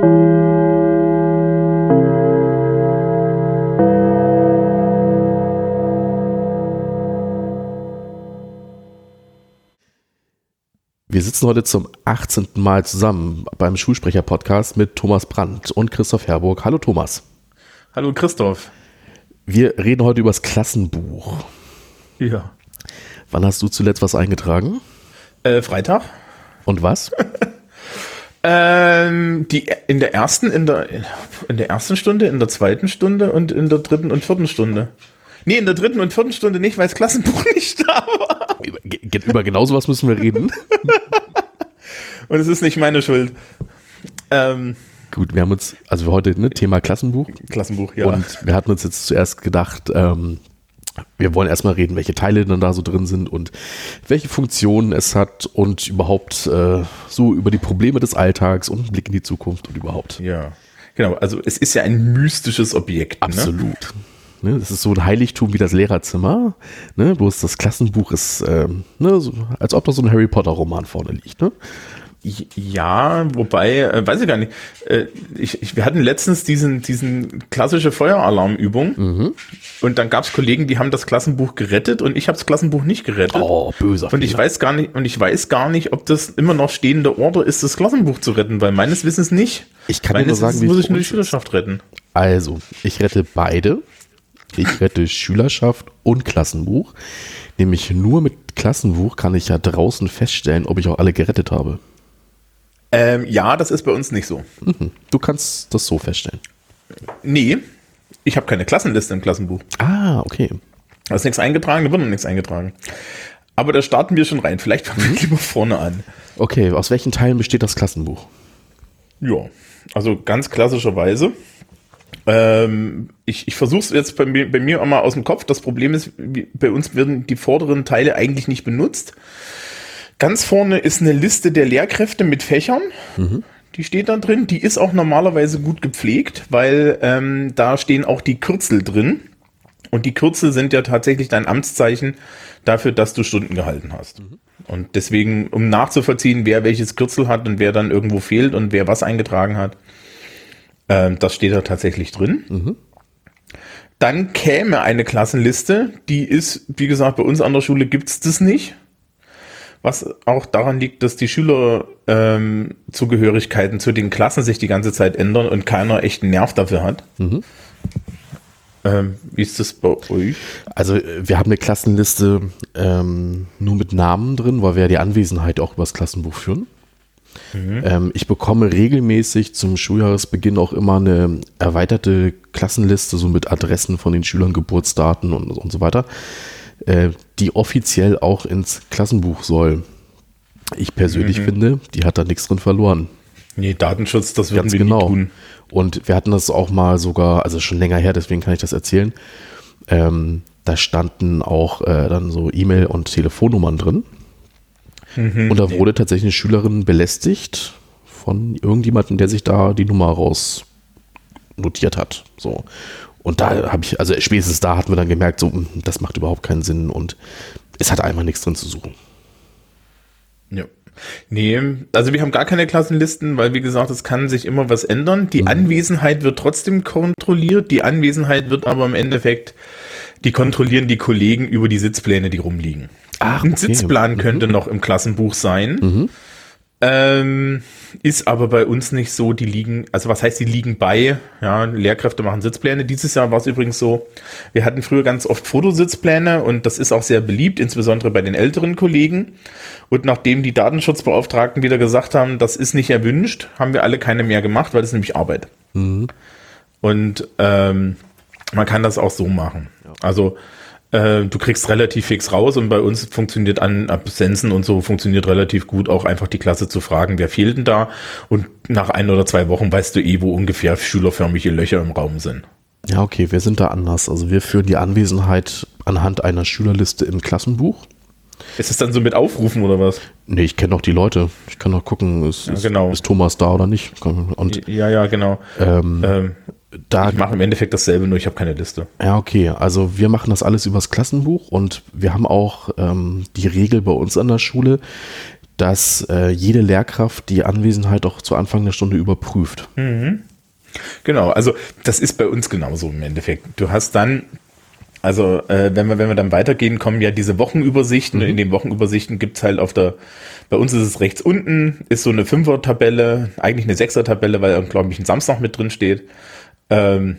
Wir sitzen heute zum 18. Mal zusammen beim Schulsprecher-Podcast mit Thomas Brandt und Christoph Herburg. Hallo Thomas. Hallo Christoph. Wir reden heute über das Klassenbuch. Ja. Wann hast du zuletzt was eingetragen? Äh, Freitag. Und was? ähm, die in der ersten, in der, in der ersten Stunde, in der zweiten Stunde und in der dritten und vierten Stunde. Nee, in der dritten und vierten Stunde nicht, weil das Klassenbuch nicht da war. Über, über genau sowas müssen wir reden. und es ist nicht meine Schuld. Ähm, Gut, wir haben uns, also heute ne, Thema Klassenbuch. Klassenbuch, ja. Und wir hatten uns jetzt zuerst gedacht, ähm, wir wollen erstmal reden, welche Teile dann da so drin sind und welche Funktionen es hat und überhaupt äh, so über die Probleme des Alltags und einen Blick in die Zukunft und überhaupt. Ja, genau. Also es ist ja ein mystisches Objekt. Ne? Absolut. Ne? Ne, das ist so ein Heiligtum wie das Lehrerzimmer. Ne, bloß das Klassenbuch ist, ähm, ne, so, als ob da so ein Harry Potter Roman vorne liegt. Ne? Ja, wobei, äh, weiß ich gar nicht. Äh, ich, ich, wir hatten letztens diesen, diesen klassische Feueralarmübung mhm. und dann gab es Kollegen, die haben das Klassenbuch gerettet und ich habe das Klassenbuch nicht gerettet. Oh, böser. Und ich weiß gar nicht, und ich weiß gar nicht, ob das immer noch stehende Order ist, das Klassenbuch zu retten, weil meines Wissens nicht. Ich kann meines dir nur sagen, Wissens muss ich nur die Schülerschaft retten. Also, ich rette beide. Ich rette Schülerschaft und Klassenbuch. Nämlich nur mit Klassenbuch kann ich ja draußen feststellen, ob ich auch alle gerettet habe. Ähm, ja, das ist bei uns nicht so. Mhm. Du kannst das so feststellen. Nee, ich habe keine Klassenliste im Klassenbuch. Ah, okay. Da ist nichts eingetragen, da wird noch nichts eingetragen. Aber da starten wir schon rein. Vielleicht fangen wir mhm. lieber vorne an. Okay, aus welchen Teilen besteht das Klassenbuch? Ja, also ganz klassischerweise ähm, ich ich versuche es jetzt bei mir, bei mir auch mal aus dem Kopf. Das Problem ist, bei uns werden die vorderen Teile eigentlich nicht benutzt. Ganz vorne ist eine Liste der Lehrkräfte mit Fächern. Mhm. Die steht da drin. Die ist auch normalerweise gut gepflegt, weil ähm, da stehen auch die Kürzel drin. Und die Kürzel sind ja tatsächlich dein Amtszeichen dafür, dass du Stunden gehalten hast. Mhm. Und deswegen, um nachzuvollziehen, wer welches Kürzel hat und wer dann irgendwo fehlt und wer was eingetragen hat, ähm, das steht da tatsächlich drin. Mhm. Dann käme eine Klassenliste, die ist, wie gesagt, bei uns an der Schule gibt's das nicht. Was auch daran liegt, dass die Schülerzugehörigkeiten ähm, zu den Klassen sich die ganze Zeit ändern und keiner echten Nerv dafür hat. Mhm. Ähm, wie ist das bei euch? Also wir haben eine Klassenliste ähm, nur mit Namen drin, weil wir ja die Anwesenheit auch übers Klassenbuch führen. Mhm. Ähm, ich bekomme regelmäßig zum Schuljahresbeginn auch immer eine erweiterte Klassenliste, so mit Adressen von den Schülern, Geburtsdaten und, und so weiter, äh, die offiziell auch ins Klassenbuch soll. Ich persönlich mhm. finde, die hat da nichts drin verloren. Nee, Datenschutz, das würden Ganz wir genau. tun. Und wir hatten das auch mal sogar, also schon länger her, deswegen kann ich das erzählen. Ähm, da standen auch äh, dann so E-Mail- und Telefonnummern drin. Mhm, und da wurde tatsächlich eine Schülerin belästigt von irgendjemandem, der sich da die Nummer raus notiert hat. So. Und da habe ich, also spätestens da hatten wir dann gemerkt, so, hm, das macht überhaupt keinen Sinn und es hat einfach nichts drin zu suchen. Ja. Nee, also wir haben gar keine Klassenlisten, weil wie gesagt, es kann sich immer was ändern. Die mhm. Anwesenheit wird trotzdem kontrolliert, die Anwesenheit wird aber im Endeffekt, die kontrollieren die Kollegen über die Sitzpläne, die rumliegen. Ach, Ein Sitzplan mhm. könnte noch im Klassenbuch sein. Mhm. Ähm, ist aber bei uns nicht so, die liegen, also was heißt, die liegen bei, ja, Lehrkräfte machen Sitzpläne. Dieses Jahr war es übrigens so, wir hatten früher ganz oft Fotositzpläne und das ist auch sehr beliebt, insbesondere bei den älteren Kollegen. Und nachdem die Datenschutzbeauftragten wieder gesagt haben, das ist nicht erwünscht, haben wir alle keine mehr gemacht, weil das ist nämlich Arbeit. Mhm. Und ähm, man kann das auch so machen. Also äh, du kriegst relativ fix raus und bei uns funktioniert an Absenzen und so funktioniert relativ gut auch einfach die Klasse zu fragen, wer fehlt denn da? Und nach ein oder zwei Wochen weißt du eh, wo ungefähr schülerförmige Löcher im Raum sind. Ja, okay, wir sind da anders. Also wir führen die Anwesenheit anhand einer Schülerliste im Klassenbuch. Ist es dann so mit Aufrufen oder was? Nee, ich kenne doch die Leute. Ich kann doch gucken, ist, ja, genau. ist, ist Thomas da oder nicht. Und, ja, ja, genau. Ähm, ähm, da, ich mache im Endeffekt dasselbe, nur ich habe keine Liste. Ja, okay. Also wir machen das alles übers Klassenbuch und wir haben auch ähm, die Regel bei uns an der Schule, dass äh, jede Lehrkraft die Anwesenheit auch zu Anfang der Stunde überprüft. Mhm. Genau, also das ist bei uns genauso im Endeffekt. Du hast dann also äh, wenn wir wenn wir dann weitergehen, kommen ja diese Wochenübersichten. Mhm. In den Wochenübersichten gibt's halt auf der, bei uns ist es rechts unten, ist so eine Fünfer-Tabelle, eigentlich eine Sechser-Tabelle, weil glaube ich ein Samstag mit drin steht. Ähm,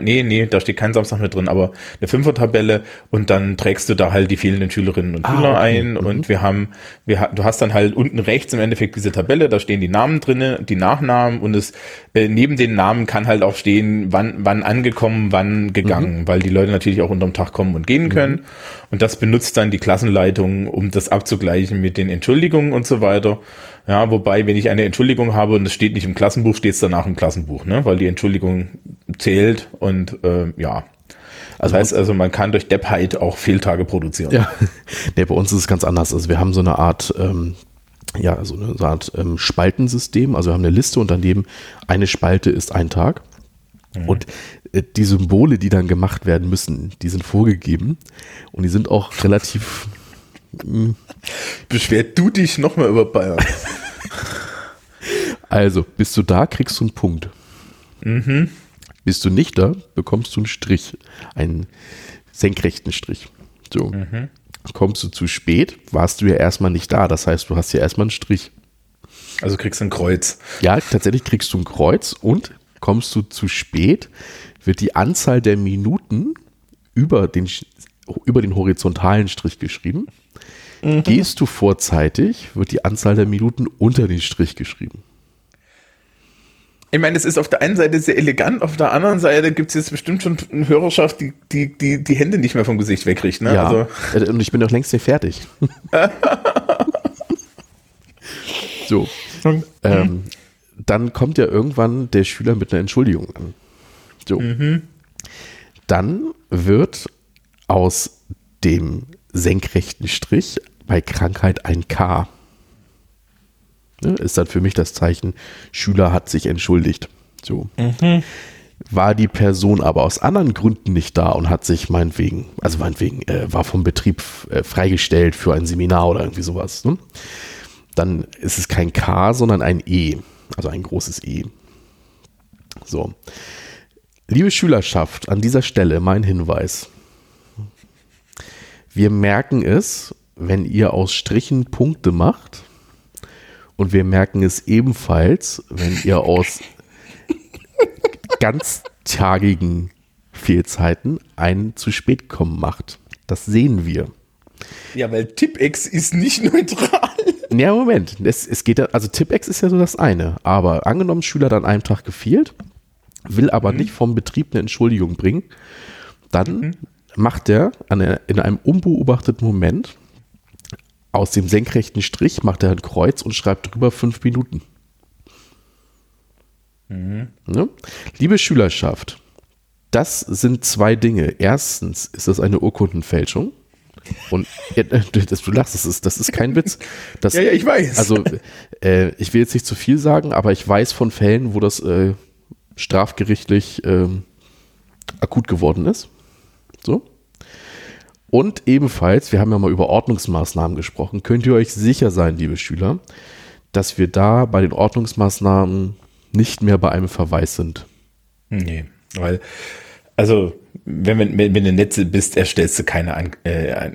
Nee, nee, da steht kein Samstag mit drin, aber eine Fünfer-Tabelle und dann trägst du da halt die fehlenden Schülerinnen und ah, Schüler okay. ein mhm. und wir haben, wir, du hast dann halt unten rechts im Endeffekt diese Tabelle, da stehen die Namen drinne, die Nachnamen und es äh, neben den Namen kann halt auch stehen, wann, wann angekommen, wann gegangen, mhm. weil die Leute natürlich auch unterm Tag kommen und gehen mhm. können und das benutzt dann die Klassenleitung, um das abzugleichen mit den Entschuldigungen und so weiter. Ja, wobei, wenn ich eine Entschuldigung habe und es steht nicht im Klassenbuch, steht es danach im Klassenbuch, ne? weil die Entschuldigung zählt und äh, ja. Also das heißt also, man kann durch Deppheit auch Fehltage produzieren. Ja, nee, bei uns ist es ganz anders. Also wir haben so eine Art, ähm, ja, so eine, so eine Art ähm, Spaltensystem. Also wir haben eine Liste und daneben eine Spalte ist ein Tag. Mhm. Und äh, die Symbole, die dann gemacht werden müssen, die sind vorgegeben und die sind auch relativ Beschwer du dich nochmal über Bayern. Also, bist du da, kriegst du einen Punkt. Mhm. Bist du nicht da, bekommst du einen Strich, einen senkrechten Strich. So. Mhm. Kommst du zu spät, warst du ja erstmal nicht da. Das heißt, du hast ja erstmal einen Strich. Also kriegst du ein Kreuz. Ja, tatsächlich kriegst du ein Kreuz und kommst du zu spät, wird die Anzahl der Minuten über den, über den horizontalen Strich geschrieben. Mhm. Gehst du vorzeitig, wird die Anzahl der Minuten unter den Strich geschrieben. Ich meine, es ist auf der einen Seite sehr elegant, auf der anderen Seite gibt es jetzt bestimmt schon eine Hörerschaft, die, die die, die Hände nicht mehr vom Gesicht wegkriegt. Ne? Ja, also. Äh, und ich bin doch längst nicht fertig. so. Ähm, dann kommt ja irgendwann der Schüler mit einer Entschuldigung an. So. Mhm. Dann wird aus dem senkrechten Strich bei Krankheit ein K. Ne, ist dann für mich das Zeichen, Schüler hat sich entschuldigt. So. Mhm. War die Person aber aus anderen Gründen nicht da und hat sich meinetwegen, also meinetwegen, äh, war vom Betrieb äh, freigestellt für ein Seminar oder irgendwie sowas, ne? dann ist es kein K, sondern ein E, also ein großes E. So. Liebe Schülerschaft, an dieser Stelle mein Hinweis. Wir merken es, wenn ihr aus Strichen Punkte macht. Und wir merken es ebenfalls, wenn ihr aus ganztagigen Fehlzeiten einen zu spät kommen macht. Das sehen wir. Ja, weil Tippex ist nicht neutral. Ja, Moment. Es, es geht, also Tippex ist ja so das eine. Aber angenommen, Schüler hat an einem Tag gefehlt, will aber mhm. nicht vom Betrieb eine Entschuldigung bringen, dann mhm macht er in einem unbeobachteten Moment aus dem senkrechten Strich, macht er ein Kreuz und schreibt drüber fünf Minuten. Mhm. Ne? Liebe Schülerschaft, das sind zwei Dinge. Erstens ist das eine Urkundenfälschung. Und ja, du lachst, das ist, das ist kein Witz. Das, ja, ja, ich weiß. Also, äh, ich will jetzt nicht zu viel sagen, aber ich weiß von Fällen, wo das äh, strafgerichtlich äh, akut geworden ist. So. Und ebenfalls, wir haben ja mal über Ordnungsmaßnahmen gesprochen, könnt ihr euch sicher sein, liebe Schüler, dass wir da bei den Ordnungsmaßnahmen nicht mehr bei einem Verweis sind. Nee, weil, also, wenn, wenn, wenn du Netze bist, erstellst du keine, An äh,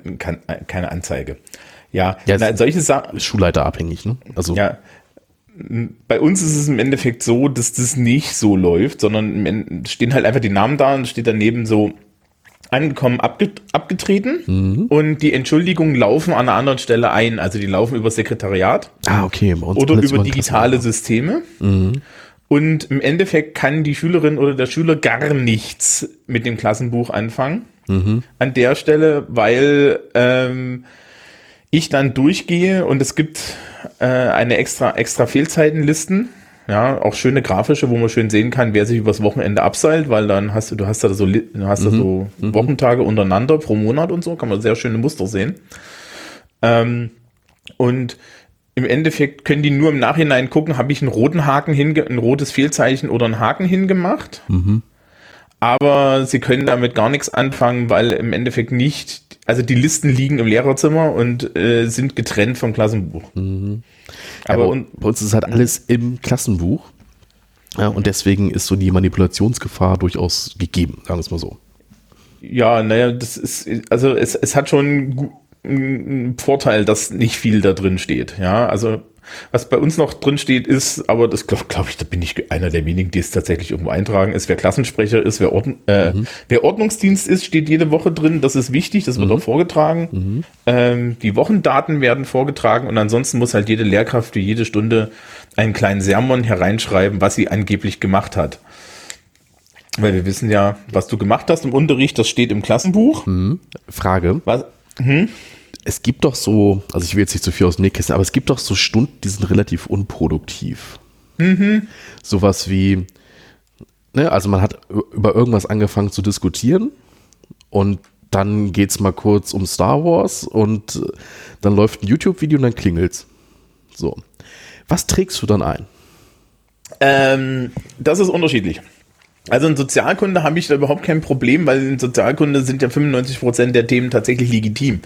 keine Anzeige. Ja, ja na, solche Sachen. Schulleiter abhängig, ne? Also. Ja, bei uns ist es im Endeffekt so, dass das nicht so läuft, sondern stehen halt einfach die Namen da und steht daneben so angekommen, abget abgetreten mhm. und die Entschuldigungen laufen an einer anderen Stelle ein. Also die laufen über Sekretariat. Ah, okay. oder über digitale Systeme. Mhm. Und im Endeffekt kann die Schülerin oder der Schüler gar nichts mit dem Klassenbuch anfangen. Mhm. An der Stelle, weil ähm, ich dann durchgehe und es gibt äh, eine extra, extra Fehlzeitenlisten ja, auch schöne grafische, wo man schön sehen kann, wer sich übers Wochenende abseilt, weil dann hast du, du hast da so, du hast mhm. da so mhm. Wochentage untereinander pro Monat und so, kann man sehr schöne Muster sehen. Ähm, und im Endeffekt können die nur im Nachhinein gucken, habe ich einen roten Haken hinge ein rotes Fehlzeichen oder einen Haken hingemacht. Mhm. Aber sie können damit gar nichts anfangen, weil im Endeffekt nicht also die Listen liegen im Lehrerzimmer und äh, sind getrennt vom Klassenbuch. Mhm. Aber, Aber bei uns ist halt alles im Klassenbuch. Ja, und deswegen ist so die Manipulationsgefahr durchaus gegeben, sagen wir es mal so. Ja, naja, das ist, also es, es hat schon einen Vorteil, dass nicht viel da drin steht. Ja, also was bei uns noch drin steht, ist, aber das glaube glaub ich, da bin ich einer der wenigen, die es tatsächlich irgendwo eintragen, ist, wer Klassensprecher ist, wer, Ordn äh, mhm. wer Ordnungsdienst ist, steht jede Woche drin. Das ist wichtig, das wird mhm. auch vorgetragen. Mhm. Ähm, die Wochendaten werden vorgetragen und ansonsten muss halt jede Lehrkraft für jede Stunde einen kleinen Sermon hereinschreiben, was sie angeblich gemacht hat. Weil wir wissen ja, was du gemacht hast im Unterricht, das steht im Klassenbuch. Mhm. Frage. Was? Hm? Es gibt doch so, also ich will jetzt nicht zu viel aus dem Nähkästchen, aber es gibt doch so Stunden, die sind relativ unproduktiv. Mhm. Sowas wie, ne, also man hat über irgendwas angefangen zu diskutieren und dann geht es mal kurz um Star Wars und dann läuft ein YouTube-Video und dann klingelt's. So. Was trägst du dann ein? Ähm, das ist unterschiedlich. Also in Sozialkunde habe ich da überhaupt kein Problem, weil in Sozialkunde sind ja 95 Prozent der Themen tatsächlich legitim.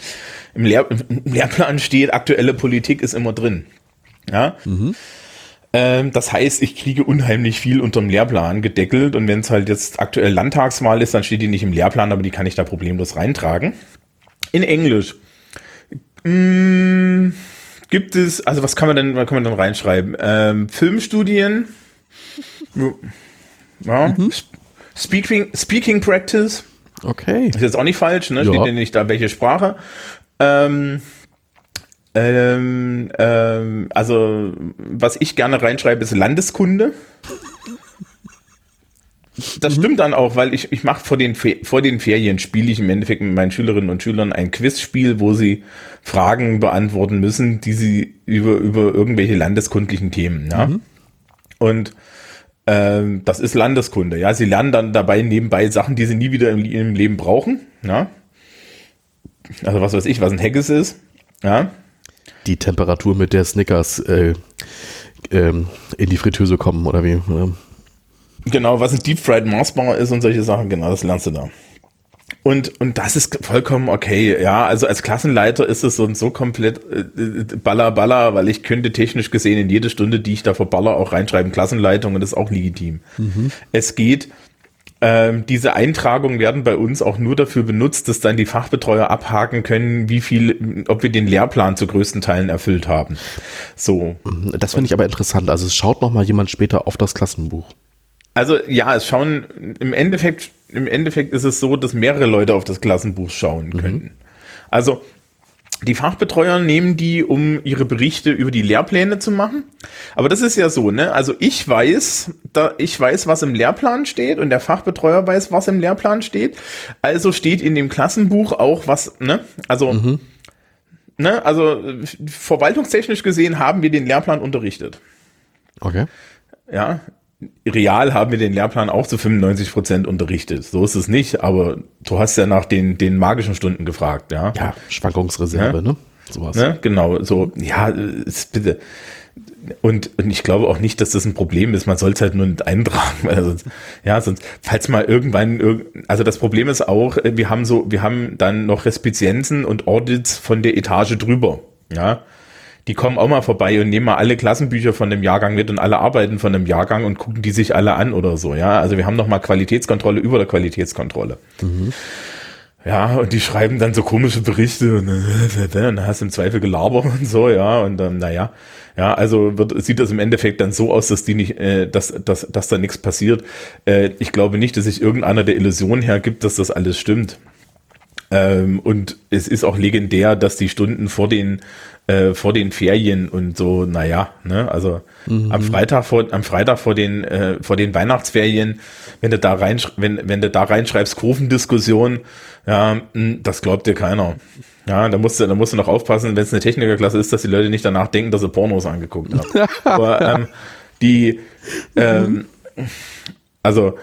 Im, Lehr Im, Lehrplan steht, aktuelle Politik ist immer drin. Ja. Mhm. Ähm, das heißt, ich kriege unheimlich viel unterm Lehrplan gedeckelt und wenn es halt jetzt aktuell Landtagswahl ist, dann steht die nicht im Lehrplan, aber die kann ich da problemlos reintragen. In Englisch. Mh, gibt es, also was kann man denn, was kann man denn reinschreiben? Ähm, Filmstudien. Ja. Mhm. Speaking, Speaking Practice. Okay. Ist jetzt auch nicht falsch, ne? Ja. Steht ja nicht da welche Sprache. Ähm, ähm, ähm, also, was ich gerne reinschreibe, ist Landeskunde. Das mhm. stimmt dann auch, weil ich, ich mache vor den, vor den Ferien spiele ich im Endeffekt mit meinen Schülerinnen und Schülern ein Quizspiel, wo sie Fragen beantworten müssen, die sie über, über irgendwelche landeskundlichen Themen, ja. Mhm. Und ähm, das ist Landeskunde. Ja, sie lernen dann dabei nebenbei Sachen, die sie nie wieder im, im Leben brauchen. Ja. Also was weiß ich, was ein Haggis ist. Ja. Die Temperatur, mit der Snickers äh, ähm, in die Fritteuse kommen oder wie? Ja. Genau, was ein Deep Fried Mars Bar ist und solche Sachen, genau, das lernst du da. Und, und das ist vollkommen okay. Ja, also als Klassenleiter ist es so und so komplett äh, baller baller, weil ich könnte technisch gesehen in jede Stunde, die ich da verballer, auch reinschreiben Klassenleitung und das ist auch legitim. Mhm. Es geht, ähm, diese Eintragungen werden bei uns auch nur dafür benutzt, dass dann die Fachbetreuer abhaken können, wie viel, ob wir den Lehrplan zu größten Teilen erfüllt haben. So. Mhm, das finde ich aber interessant. Also es schaut noch mal jemand später auf das Klassenbuch. Also ja, es schauen im Endeffekt im Endeffekt ist es so, dass mehrere Leute auf das Klassenbuch schauen mhm. können. Also die Fachbetreuer nehmen die, um ihre Berichte über die Lehrpläne zu machen. Aber das ist ja so, ne? Also ich weiß, da ich weiß, was im Lehrplan steht und der Fachbetreuer weiß, was im Lehrplan steht. Also steht in dem Klassenbuch auch was, ne? Also, mhm. ne? Also verwaltungstechnisch gesehen haben wir den Lehrplan unterrichtet. Okay. Ja, real haben wir den Lehrplan auch zu 95 Prozent unterrichtet. So ist es nicht, aber du hast ja nach den, den magischen Stunden gefragt, ja. Ja, Schwankungsreserve, ja? ne? Sowas. Ne? Genau, so, ja, bitte. Und, und ich glaube auch nicht, dass das ein Problem ist. Man soll es halt nur nicht eintragen, weil sonst, ja, sonst, falls mal irgendwann, also das Problem ist auch, äh, wir haben so, wir haben dann noch Respizienzen und Audits von der Etage drüber, ja die kommen auch mal vorbei und nehmen mal alle Klassenbücher von dem Jahrgang mit und alle Arbeiten von dem Jahrgang und gucken die sich alle an oder so, ja. Also wir haben noch mal Qualitätskontrolle über der Qualitätskontrolle. Mhm. Ja, und die schreiben dann so komische Berichte und, und dann hast du im Zweifel gelabert und so, ja, und dann, naja, ja, also wird, sieht das im Endeffekt dann so aus, dass die nicht, äh, dass, dass, dass da nichts passiert. Äh, ich glaube nicht, dass sich irgendeiner der Illusion hergibt, dass das alles stimmt. Ähm, und es ist auch legendär, dass die Stunden vor den äh, vor den Ferien und so, naja, ne, also mhm. am Freitag vor, am Freitag vor den, äh, vor den Weihnachtsferien, wenn du da rein, wenn, wenn du da reinschreibst, Kurvendiskussion, ja, hm, das glaubt dir keiner. Ja, da musst du, da musst du noch aufpassen, wenn es eine Technikerklasse ist, dass die Leute nicht danach denken, dass sie Pornos angeguckt haben. Aber ähm, die, ähm, also?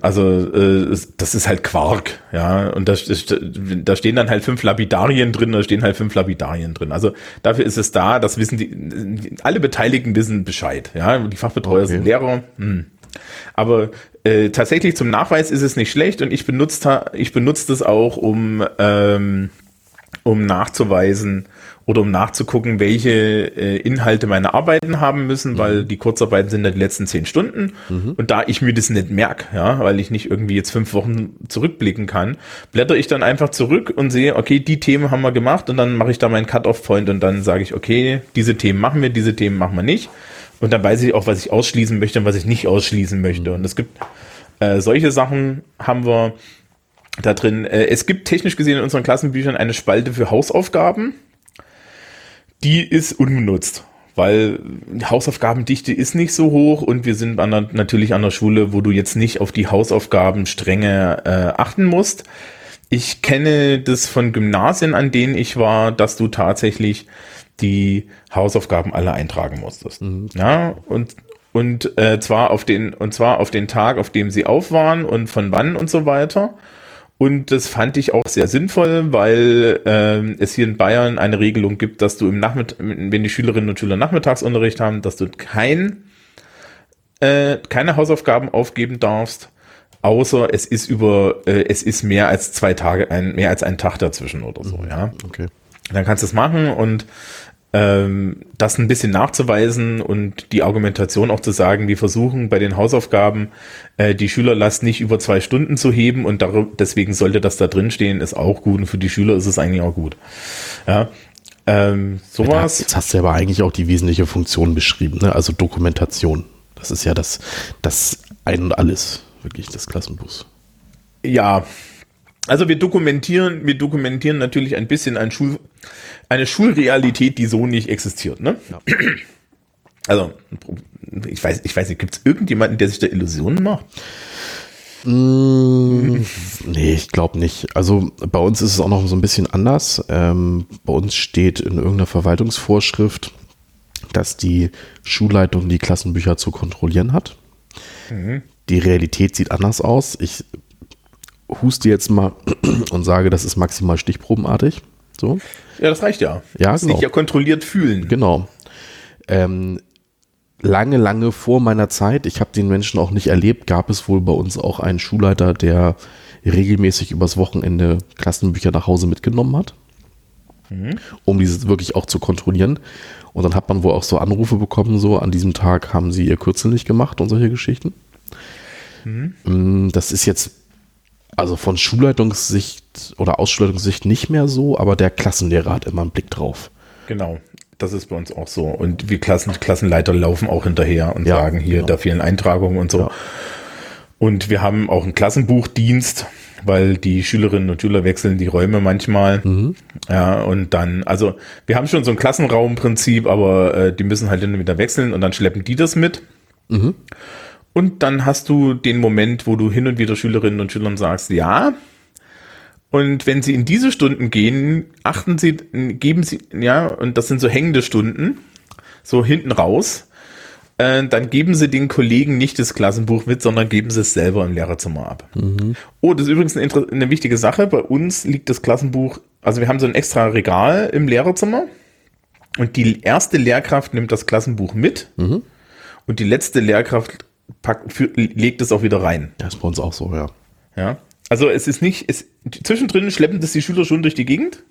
Also äh, das ist halt Quark, ja. Und da, da stehen dann halt fünf Lapidarien drin, da stehen halt fünf Lapidarien drin. Also dafür ist es da, das wissen die, alle Beteiligten wissen Bescheid, ja. Die Fachbetreuer okay. sind Lehrer. Hm. Aber äh, tatsächlich zum Nachweis ist es nicht schlecht und ich benutze ich benutze das auch, um, ähm, um nachzuweisen, oder um nachzugucken, welche äh, Inhalte meine Arbeiten haben müssen, mhm. weil die Kurzarbeiten sind ja die letzten zehn Stunden. Mhm. Und da ich mir das nicht merke, ja, weil ich nicht irgendwie jetzt fünf Wochen zurückblicken kann, blätter ich dann einfach zurück und sehe, okay, die Themen haben wir gemacht und dann mache ich da meinen Cut-off-Point und dann sage ich, okay, diese Themen machen wir, diese Themen machen wir nicht. Und dann weiß ich auch, was ich ausschließen möchte und was ich nicht ausschließen möchte. Mhm. Und es gibt äh, solche Sachen haben wir da drin. Äh, es gibt technisch gesehen in unseren Klassenbüchern eine Spalte für Hausaufgaben die ist unbenutzt, weil die Hausaufgabendichte ist nicht so hoch und wir sind an der, natürlich an der Schule, wo du jetzt nicht auf die Hausaufgaben strenge äh, achten musst. Ich kenne das von Gymnasien, an denen ich war, dass du tatsächlich die Hausaufgaben alle eintragen musstest. Mhm. Ja, und und äh, zwar auf den und zwar auf den Tag, auf dem sie auf waren und von wann und so weiter. Und das fand ich auch sehr sinnvoll, weil äh, es hier in Bayern eine Regelung gibt, dass du im Nachmittag, wenn die Schülerinnen und Schüler Nachmittagsunterricht haben, dass du kein, äh, keine Hausaufgaben aufgeben darfst, außer es ist über, äh, es ist mehr als zwei Tage, ein, mehr als ein Tag dazwischen oder so, mhm. ja. Okay. Dann kannst du es machen und ähm, das ein bisschen nachzuweisen und die Argumentation auch zu sagen, wir versuchen bei den Hausaufgaben äh, die Schülerlast nicht über zwei Stunden zu heben und deswegen sollte das da drin stehen, ist auch gut und für die Schüler ist es eigentlich auch gut. Ja, ähm, sowas. Jetzt hast du aber eigentlich auch die wesentliche Funktion beschrieben, ne? also Dokumentation. Das ist ja das, das ein und alles, wirklich des Klassenbuchs. Ja, also wir dokumentieren, wir dokumentieren natürlich ein bisschen ein Schul, eine Schulrealität, die so nicht existiert. Ne? Ja. Also ich weiß, ich weiß nicht, gibt es irgendjemanden, der sich da Illusionen macht? Mm, nee, ich glaube nicht. Also bei uns ist es auch noch so ein bisschen anders. Ähm, bei uns steht in irgendeiner Verwaltungsvorschrift, dass die Schulleitung die Klassenbücher zu kontrollieren hat. Mhm. Die Realität sieht anders aus. Ich huste jetzt mal und sage, das ist maximal stichprobenartig. So. Ja, das reicht ja. Ja, genau. Sich ja kontrolliert fühlen. Genau. Ähm, lange, lange vor meiner Zeit, ich habe den Menschen auch nicht erlebt, gab es wohl bei uns auch einen Schulleiter, der regelmäßig übers Wochenende Klassenbücher nach Hause mitgenommen hat, mhm. um dieses wirklich auch zu kontrollieren. Und dann hat man wohl auch so Anrufe bekommen, so an diesem Tag haben sie ihr Kürzel nicht gemacht und solche Geschichten. Mhm. Mm, das ist jetzt also von Schulleitungssicht oder aus Schulleitungssicht nicht mehr so, aber der Klassenlehrer hat immer einen Blick drauf. Genau. Das ist bei uns auch so. Und wir Klassen, Klassenleiter laufen auch hinterher und ja, sagen, hier, genau. da fehlen Eintragungen und so. Ja. Und wir haben auch einen Klassenbuchdienst, weil die Schülerinnen und Schüler wechseln die Räume manchmal. Mhm. Ja, und dann, also wir haben schon so ein Klassenraumprinzip, aber äh, die müssen halt immer wieder wechseln und dann schleppen die das mit. Mhm. Und dann hast du den Moment, wo du hin und wieder Schülerinnen und Schülern sagst, ja. Und wenn sie in diese Stunden gehen, achten sie, geben sie, ja, und das sind so hängende Stunden, so hinten raus, äh, dann geben sie den Kollegen nicht das Klassenbuch mit, sondern geben sie es selber im Lehrerzimmer ab. Mhm. Oh, das ist übrigens eine, eine wichtige Sache. Bei uns liegt das Klassenbuch, also wir haben so ein extra Regal im Lehrerzimmer und die erste Lehrkraft nimmt das Klassenbuch mit mhm. und die letzte Lehrkraft packt, für, legt es auch wieder rein. Das ist bei uns auch so, ja. Ja. Also es ist nicht, es, zwischendrin schleppen das die Schüler schon durch die Gegend,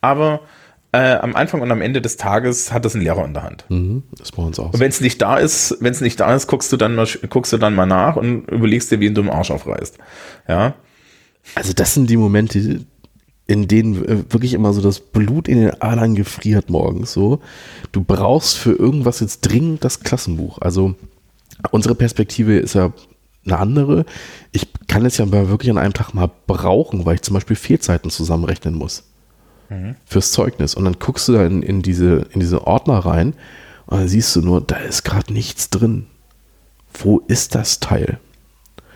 aber äh, am Anfang und am Ende des Tages hat das ein Lehrer in der Hand. Mhm, das bei uns auch. Und wenn es nicht da ist, wenn es nicht da ist, guckst du dann mal, guckst du dann mal nach und überlegst dir, wie du im Arsch aufreißt. Ja. Also das sind die Momente, in denen äh, wirklich immer so das Blut in den Adern gefriert morgens so. Du brauchst für irgendwas jetzt dringend das Klassenbuch. Also Unsere Perspektive ist ja eine andere. Ich kann es ja wirklich an einem Tag mal brauchen, weil ich zum Beispiel Fehlzeiten zusammenrechnen muss. Mhm. Fürs Zeugnis. Und dann guckst du da in, in, diese, in diese Ordner rein und dann siehst du nur, da ist gerade nichts drin. Wo ist das Teil?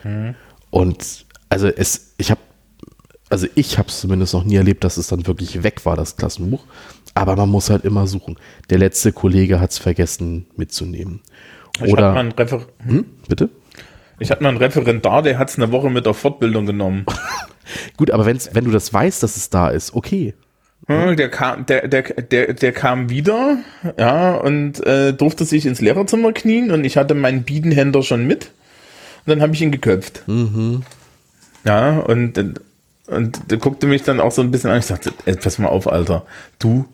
Mhm. Und also es, ich habe, also ich habe es zumindest noch nie erlebt, dass es dann wirklich weg war, das Klassenbuch. Aber man muss halt immer suchen. Der letzte Kollege hat es vergessen mitzunehmen. Ich Oder hm, bitte? Ich hatte mal einen Referendar, der hat es eine Woche mit auf Fortbildung genommen. Gut, aber wenn's, wenn du das weißt, dass es da ist, okay. Der kam, der, der, der, der kam wieder, ja, und äh, durfte sich ins Lehrerzimmer knien und ich hatte meinen Biedenhänder schon mit. Und dann habe ich ihn geköpft. Mhm. Ja, und, und der guckte mich dann auch so ein bisschen an. Ich sagte, ey, pass mal auf, Alter. Du,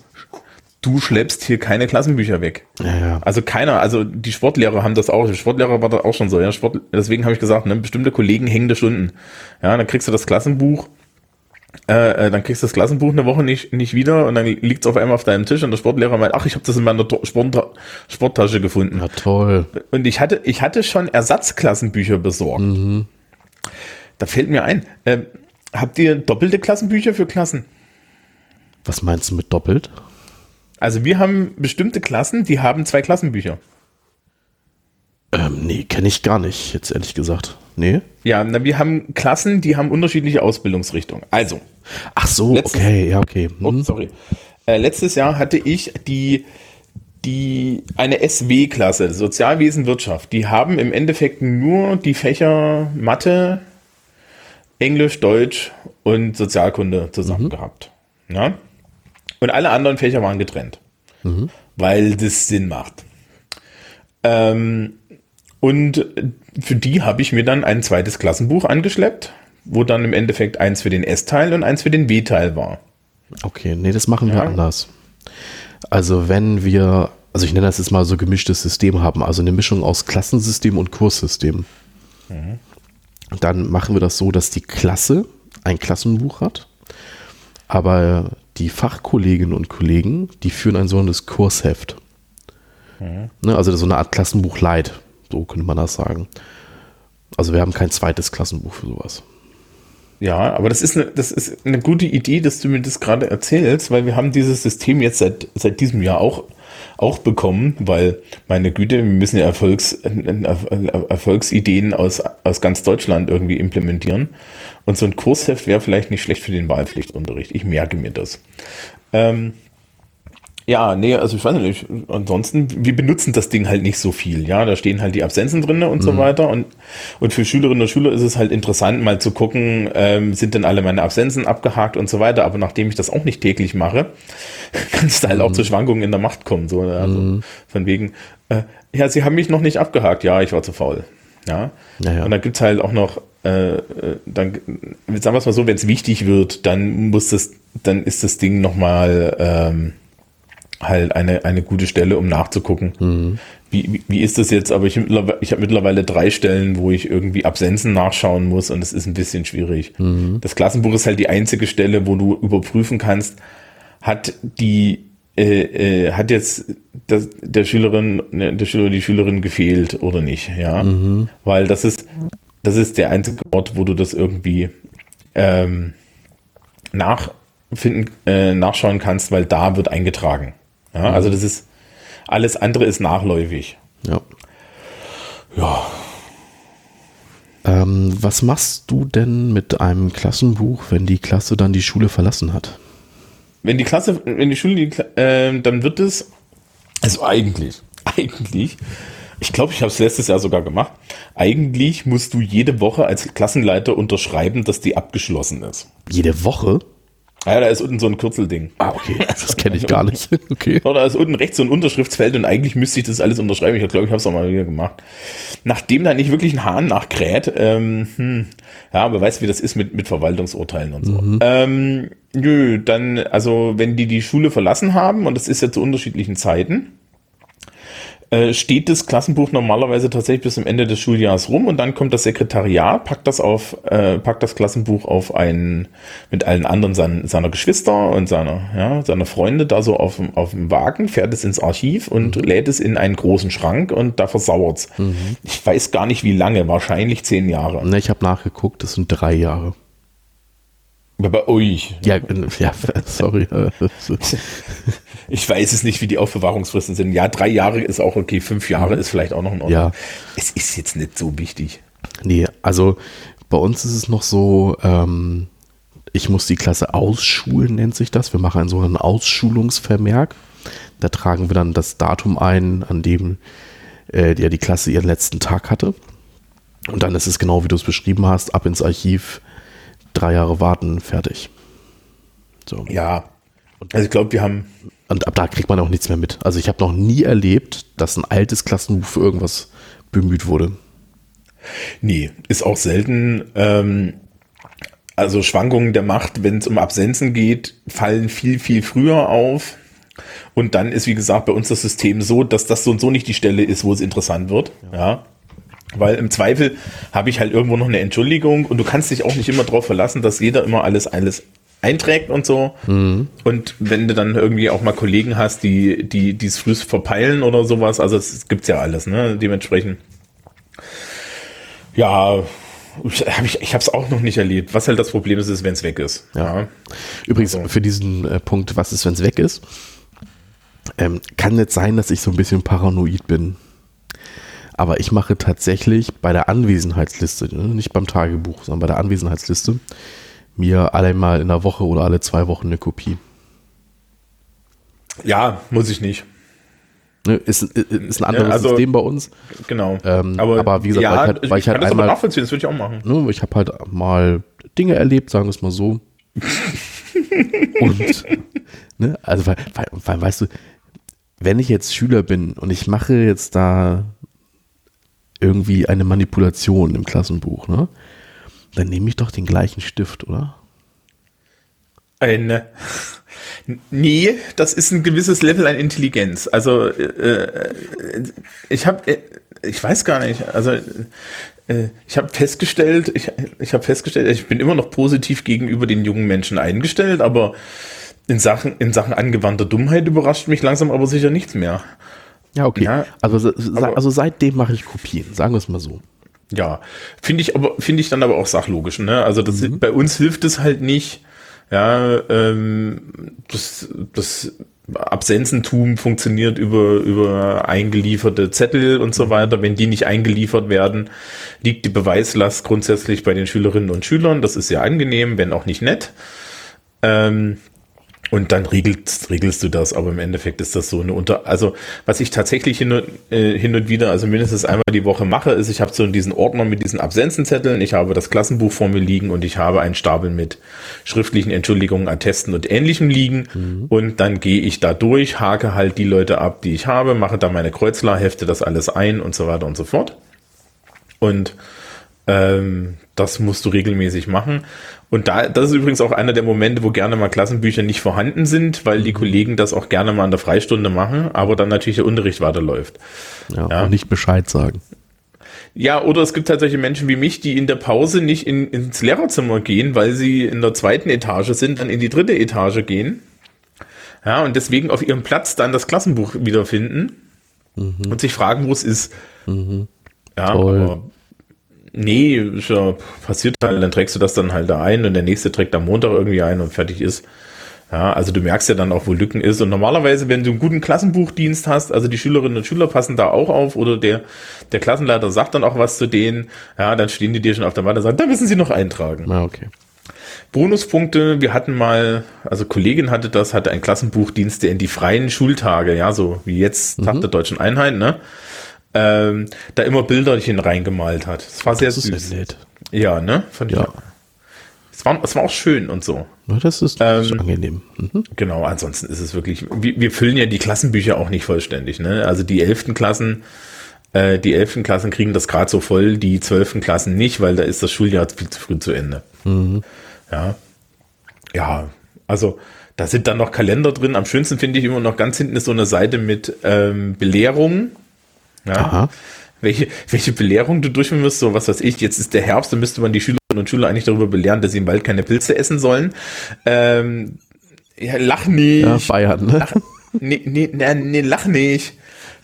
du schleppst hier keine Klassenbücher weg. Ja, ja. Also keiner, also die Sportlehrer haben das auch, die Sportlehrer war das auch schon so, ja. Sport, deswegen habe ich gesagt, ne, bestimmte Kollegen hängende Stunden. Ja, dann kriegst du das Klassenbuch äh, äh, dann kriegst du das Klassenbuch eine Woche nicht, nicht wieder und dann liegt es auf einmal auf deinem Tisch und der Sportlehrer meint, ach, ich habe das in meiner Sport Sporttasche gefunden. Ja, toll. Und ich hatte, ich hatte schon Ersatzklassenbücher besorgt. Mhm. Da fällt mir ein, äh, habt ihr doppelte Klassenbücher für Klassen? Was meinst du mit doppelt? Also wir haben bestimmte Klassen, die haben zwei Klassenbücher. Ähm, nee, kenne ich gar nicht, jetzt ehrlich gesagt. Nee? Ja, na, wir haben Klassen, die haben unterschiedliche Ausbildungsrichtungen. Also. Ach so, letztes, okay, ja, okay. Oh, hm. Oh, sorry. Äh, letztes Jahr hatte ich die, die, eine SW-Klasse, Sozialwesen Wirtschaft. Die haben im Endeffekt nur die Fächer Mathe, Englisch, Deutsch und Sozialkunde zusammen mhm. gehabt. Ja? Und alle anderen Fächer waren getrennt. Mhm. Weil das Sinn macht. Ähm, und für die habe ich mir dann ein zweites Klassenbuch angeschleppt, wo dann im Endeffekt eins für den S-Teil und eins für den B-Teil war. Okay, nee, das machen wir ja. anders. Also wenn wir, also ich nenne das jetzt mal so gemischtes System haben, also eine Mischung aus Klassensystem und Kurssystem, mhm. dann machen wir das so, dass die Klasse ein Klassenbuch hat, aber die Fachkolleginnen und Kollegen, die führen ein sogenanntes Kursheft. Mhm. Ne, also so eine Art Klassenbuch Light so könnte man das sagen. Also wir haben kein zweites Klassenbuch für sowas. Ja, aber das ist eine, das ist eine gute Idee, dass du mir das gerade erzählst, weil wir haben dieses System jetzt seit, seit diesem Jahr auch, auch bekommen, weil, meine Güte, wir müssen ja Erfolgs, Erfolgsideen aus, aus ganz Deutschland irgendwie implementieren. Und so ein Kursheft wäre vielleicht nicht schlecht für den Wahlpflichtunterricht. Ich merke mir das. Ähm, ja, nee, also ich weiß nicht, ansonsten, wir benutzen das Ding halt nicht so viel, ja, da stehen halt die Absenzen drin und mhm. so weiter und, und für Schülerinnen und Schüler ist es halt interessant, mal zu gucken, ähm, sind denn alle meine Absenzen abgehakt und so weiter, aber nachdem ich das auch nicht täglich mache, kann es da halt mhm. auch zu Schwankungen in der Macht kommen, so, also mhm. von wegen, äh, ja, sie haben mich noch nicht abgehakt, ja, ich war zu faul, ja, ja. und dann gibt's halt auch noch, äh, äh dann, sagen wir es mal so, wenn es wichtig wird, dann muss das, dann ist das Ding nochmal, ähm, halt eine, eine gute Stelle, um nachzugucken. Mhm. Wie, wie, wie ist das jetzt? Aber ich, ich habe mittlerweile drei Stellen, wo ich irgendwie Absenzen nachschauen muss und es ist ein bisschen schwierig. Mhm. Das Klassenbuch ist halt die einzige Stelle, wo du überprüfen kannst, hat die äh, äh, hat jetzt das, der Schülerin, ne, der Schüler, die Schülerin gefehlt oder nicht, ja. Mhm. Weil das ist, das ist der einzige Ort, wo du das irgendwie ähm, nachfinden, äh, nachschauen kannst, weil da wird eingetragen. Ja, also das ist, alles andere ist nachläufig. Ja. Ja. Ähm, was machst du denn mit einem Klassenbuch, wenn die Klasse dann die Schule verlassen hat? Wenn die Klasse, wenn die Schule, die, äh, dann wird es, also eigentlich, eigentlich, ich glaube, ich habe es letztes Jahr sogar gemacht. Eigentlich musst du jede Woche als Klassenleiter unterschreiben, dass die abgeschlossen ist. Jede Woche? Ah ja, da ist unten so ein Kürzelding. Ah, okay. Das kenne ich gar nicht. Okay. da ist unten rechts so ein Unterschriftsfeld und eigentlich müsste ich das alles unterschreiben. Ich glaube, ich habe es auch mal wieder gemacht. Nachdem da nicht wirklich ein Hahn nachkräht, ähm, hm, ja, aber weißt wie das ist mit, mit Verwaltungsurteilen und so. Mhm. Ähm, nö, dann, also wenn die die Schule verlassen haben, und das ist ja zu unterschiedlichen Zeiten, äh, steht das Klassenbuch normalerweise tatsächlich bis zum Ende des Schuljahres rum und dann kommt das Sekretariat, packt das auf, äh, packt das Klassenbuch auf einen, mit allen anderen sein, seiner Geschwister und seiner, ja, seiner Freunde da so auf, auf dem Wagen, fährt es ins Archiv und mhm. lädt es in einen großen Schrank und da versauert's. Mhm. Ich weiß gar nicht wie lange, wahrscheinlich zehn Jahre. Ne, ich habe nachgeguckt, das sind drei Jahre. Bei euch. Ja, ja sorry. ich weiß es nicht, wie die Aufbewahrungsfristen sind. Ja, drei Jahre ist auch okay, fünf Jahre ist vielleicht auch noch in Ordnung. Ja. Es ist jetzt nicht so wichtig. Nee, also bei uns ist es noch so, ähm, ich muss die Klasse ausschulen, nennt sich das. Wir machen einen sogenannten Ausschulungsvermerk. Da tragen wir dann das Datum ein, an dem äh, die, die Klasse ihren letzten Tag hatte. Und dann ist es genau, wie du es beschrieben hast, ab ins Archiv drei Jahre warten, fertig. So. Ja, Also ich glaube, wir haben. Und ab da kriegt man auch nichts mehr mit. Also ich habe noch nie erlebt, dass ein altes Klassenbuch für irgendwas bemüht wurde. Nee, ist auch selten. Ähm, also Schwankungen der Macht, wenn es um Absenzen geht, fallen viel, viel früher auf. Und dann ist, wie gesagt, bei uns das System so, dass das so und so nicht die Stelle ist, wo es interessant wird. Ja. ja. Weil im Zweifel habe ich halt irgendwo noch eine Entschuldigung und du kannst dich auch nicht immer darauf verlassen, dass jeder immer alles, alles einträgt und so. Mhm. Und wenn du dann irgendwie auch mal Kollegen hast, die, die, die es früh verpeilen oder sowas, also es gibt's ja alles, ne? Dementsprechend. Ja, hab ich, ich habe es auch noch nicht erlebt. Was halt das Problem ist, ist, wenn es weg ist. Ja. Übrigens, also. für diesen äh, Punkt, was ist, wenn es weg ist, ähm, kann nicht sein, dass ich so ein bisschen paranoid bin. Aber ich mache tatsächlich bei der Anwesenheitsliste, ne, nicht beim Tagebuch, sondern bei der Anwesenheitsliste, mir einmal in der Woche oder alle zwei Wochen eine Kopie. Ja, muss ich nicht. Ne, ist, ist ein anderes ja, also, System bei uns. Genau. Ähm, aber, aber, wie gesagt, ja, weil ich halt, weil ich, ich halt einmal. nachvollziehen, das würde ich auch machen. Ne, ich habe halt mal Dinge erlebt, sagen wir es mal so. und, ne, also, weil, weil, weil, weißt du, wenn ich jetzt Schüler bin und ich mache jetzt da irgendwie eine Manipulation im Klassenbuch, ne, dann nehme ich doch den gleichen Stift, oder? Eine. Nee, das ist ein gewisses Level an Intelligenz. Also äh, ich habe, äh, ich weiß gar nicht. Also äh, ich habe festgestellt, ich, ich habe festgestellt, ich bin immer noch positiv gegenüber den jungen Menschen eingestellt, aber in Sachen in Sachen angewandter Dummheit überrascht mich langsam aber sicher nichts mehr. Ja, okay. Ja, also, also seitdem mache ich Kopien, sagen wir es mal so. Ja, finde ich aber finde ich dann aber auch sachlogisch. Ne? Also das, mhm. bei uns hilft es halt nicht ja, ähm, das, das Absenzentum funktioniert über, über eingelieferte Zettel und so weiter. Wenn die nicht eingeliefert werden, liegt die Beweislast grundsätzlich bei den Schülerinnen und Schülern. Das ist sehr angenehm, wenn auch nicht nett. Ähm, und dann regelst, regelst du das, aber im Endeffekt ist das so eine Unter... Also was ich tatsächlich hin und, äh, hin und wieder, also mindestens einmal die Woche mache, ist, ich habe so diesen Ordner mit diesen Absenzenzetteln, ich habe das Klassenbuch vor mir liegen und ich habe einen Stapel mit schriftlichen Entschuldigungen, Attesten und Ähnlichem liegen mhm. und dann gehe ich da durch, hake halt die Leute ab, die ich habe, mache da meine Kreuzler, hefte das alles ein und so weiter und so fort. Und ähm, das musst du regelmäßig machen. Und da, das ist übrigens auch einer der Momente, wo gerne mal Klassenbücher nicht vorhanden sind, weil die mhm. Kollegen das auch gerne mal in der Freistunde machen, aber dann natürlich der Unterricht weiterläuft. Ja, ja. Und nicht Bescheid sagen. Ja, oder es gibt tatsächlich Menschen wie mich, die in der Pause nicht in, ins Lehrerzimmer gehen, weil sie in der zweiten Etage sind, dann in die dritte Etage gehen. Ja, und deswegen auf ihrem Platz dann das Klassenbuch wiederfinden mhm. und sich fragen, wo es ist. Mhm. Ja, Toll. aber Nee, ja, passiert halt, dann trägst du das dann halt da ein und der nächste trägt am Montag irgendwie ein und fertig ist. Ja, also du merkst ja dann auch, wo Lücken ist. Und normalerweise, wenn du einen guten Klassenbuchdienst hast, also die Schülerinnen und Schüler passen da auch auf oder der, der Klassenleiter sagt dann auch was zu denen, ja, dann stehen die dir schon auf der Matte und sagen, da müssen sie noch eintragen. Ah, okay. Bonuspunkte, wir hatten mal, also Kollegin hatte das, hatte einen Klassenbuchdienst, der in die freien Schultage, ja, so wie jetzt Tag mhm. der Deutschen Einheit, ne? Ähm, da immer Bilderchen reingemalt hat. Das war sehr das süß. Ja, ne? Fand ja. Es war, es war auch schön und so. Das ist, das ist ähm, angenehm. Mhm. Genau, ansonsten ist es wirklich, wir, wir, füllen ja die Klassenbücher auch nicht vollständig. Ne? Also die elften Klassen, äh, die elften Klassen kriegen das gerade so voll, die zwölften Klassen nicht, weil da ist das Schuljahr viel zu früh zu Ende. Mhm. Ja. Ja, also da sind dann noch Kalender drin. Am schönsten finde ich immer noch ganz hinten ist so eine Seite mit ähm, Belehrungen ja. Welche, welche Belehrung du durchführen wirst, so was weiß ich, jetzt ist der Herbst, dann müsste man die Schülerinnen und Schüler eigentlich darüber belehren, dass sie im Wald keine Pilze essen sollen. Ähm, ja, lach nicht. Ja, Bayern, ne? Lach, nee, nee, nee, nee, lach nicht.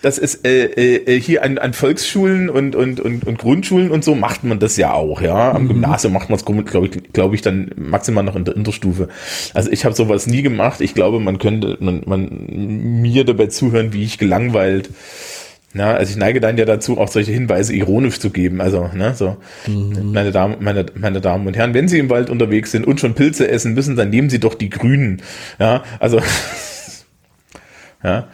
Das ist äh, äh, hier an, an Volksschulen und, und, und, und Grundschulen und so macht man das ja auch, ja. Am mhm. Gymnasium macht man es, glaube ich, glaube ich, dann maximal noch in der Interstufe. Also ich habe sowas nie gemacht. Ich glaube, man könnte man, man mir dabei zuhören, wie ich gelangweilt na, also ich neige dann ja dazu, auch solche Hinweise ironisch zu geben. Also, ne, so, mhm. meine, Damen, meine, meine Damen und Herren, wenn Sie im Wald unterwegs sind und schon Pilze essen müssen, dann nehmen Sie doch die Grünen. Ja, also, ja,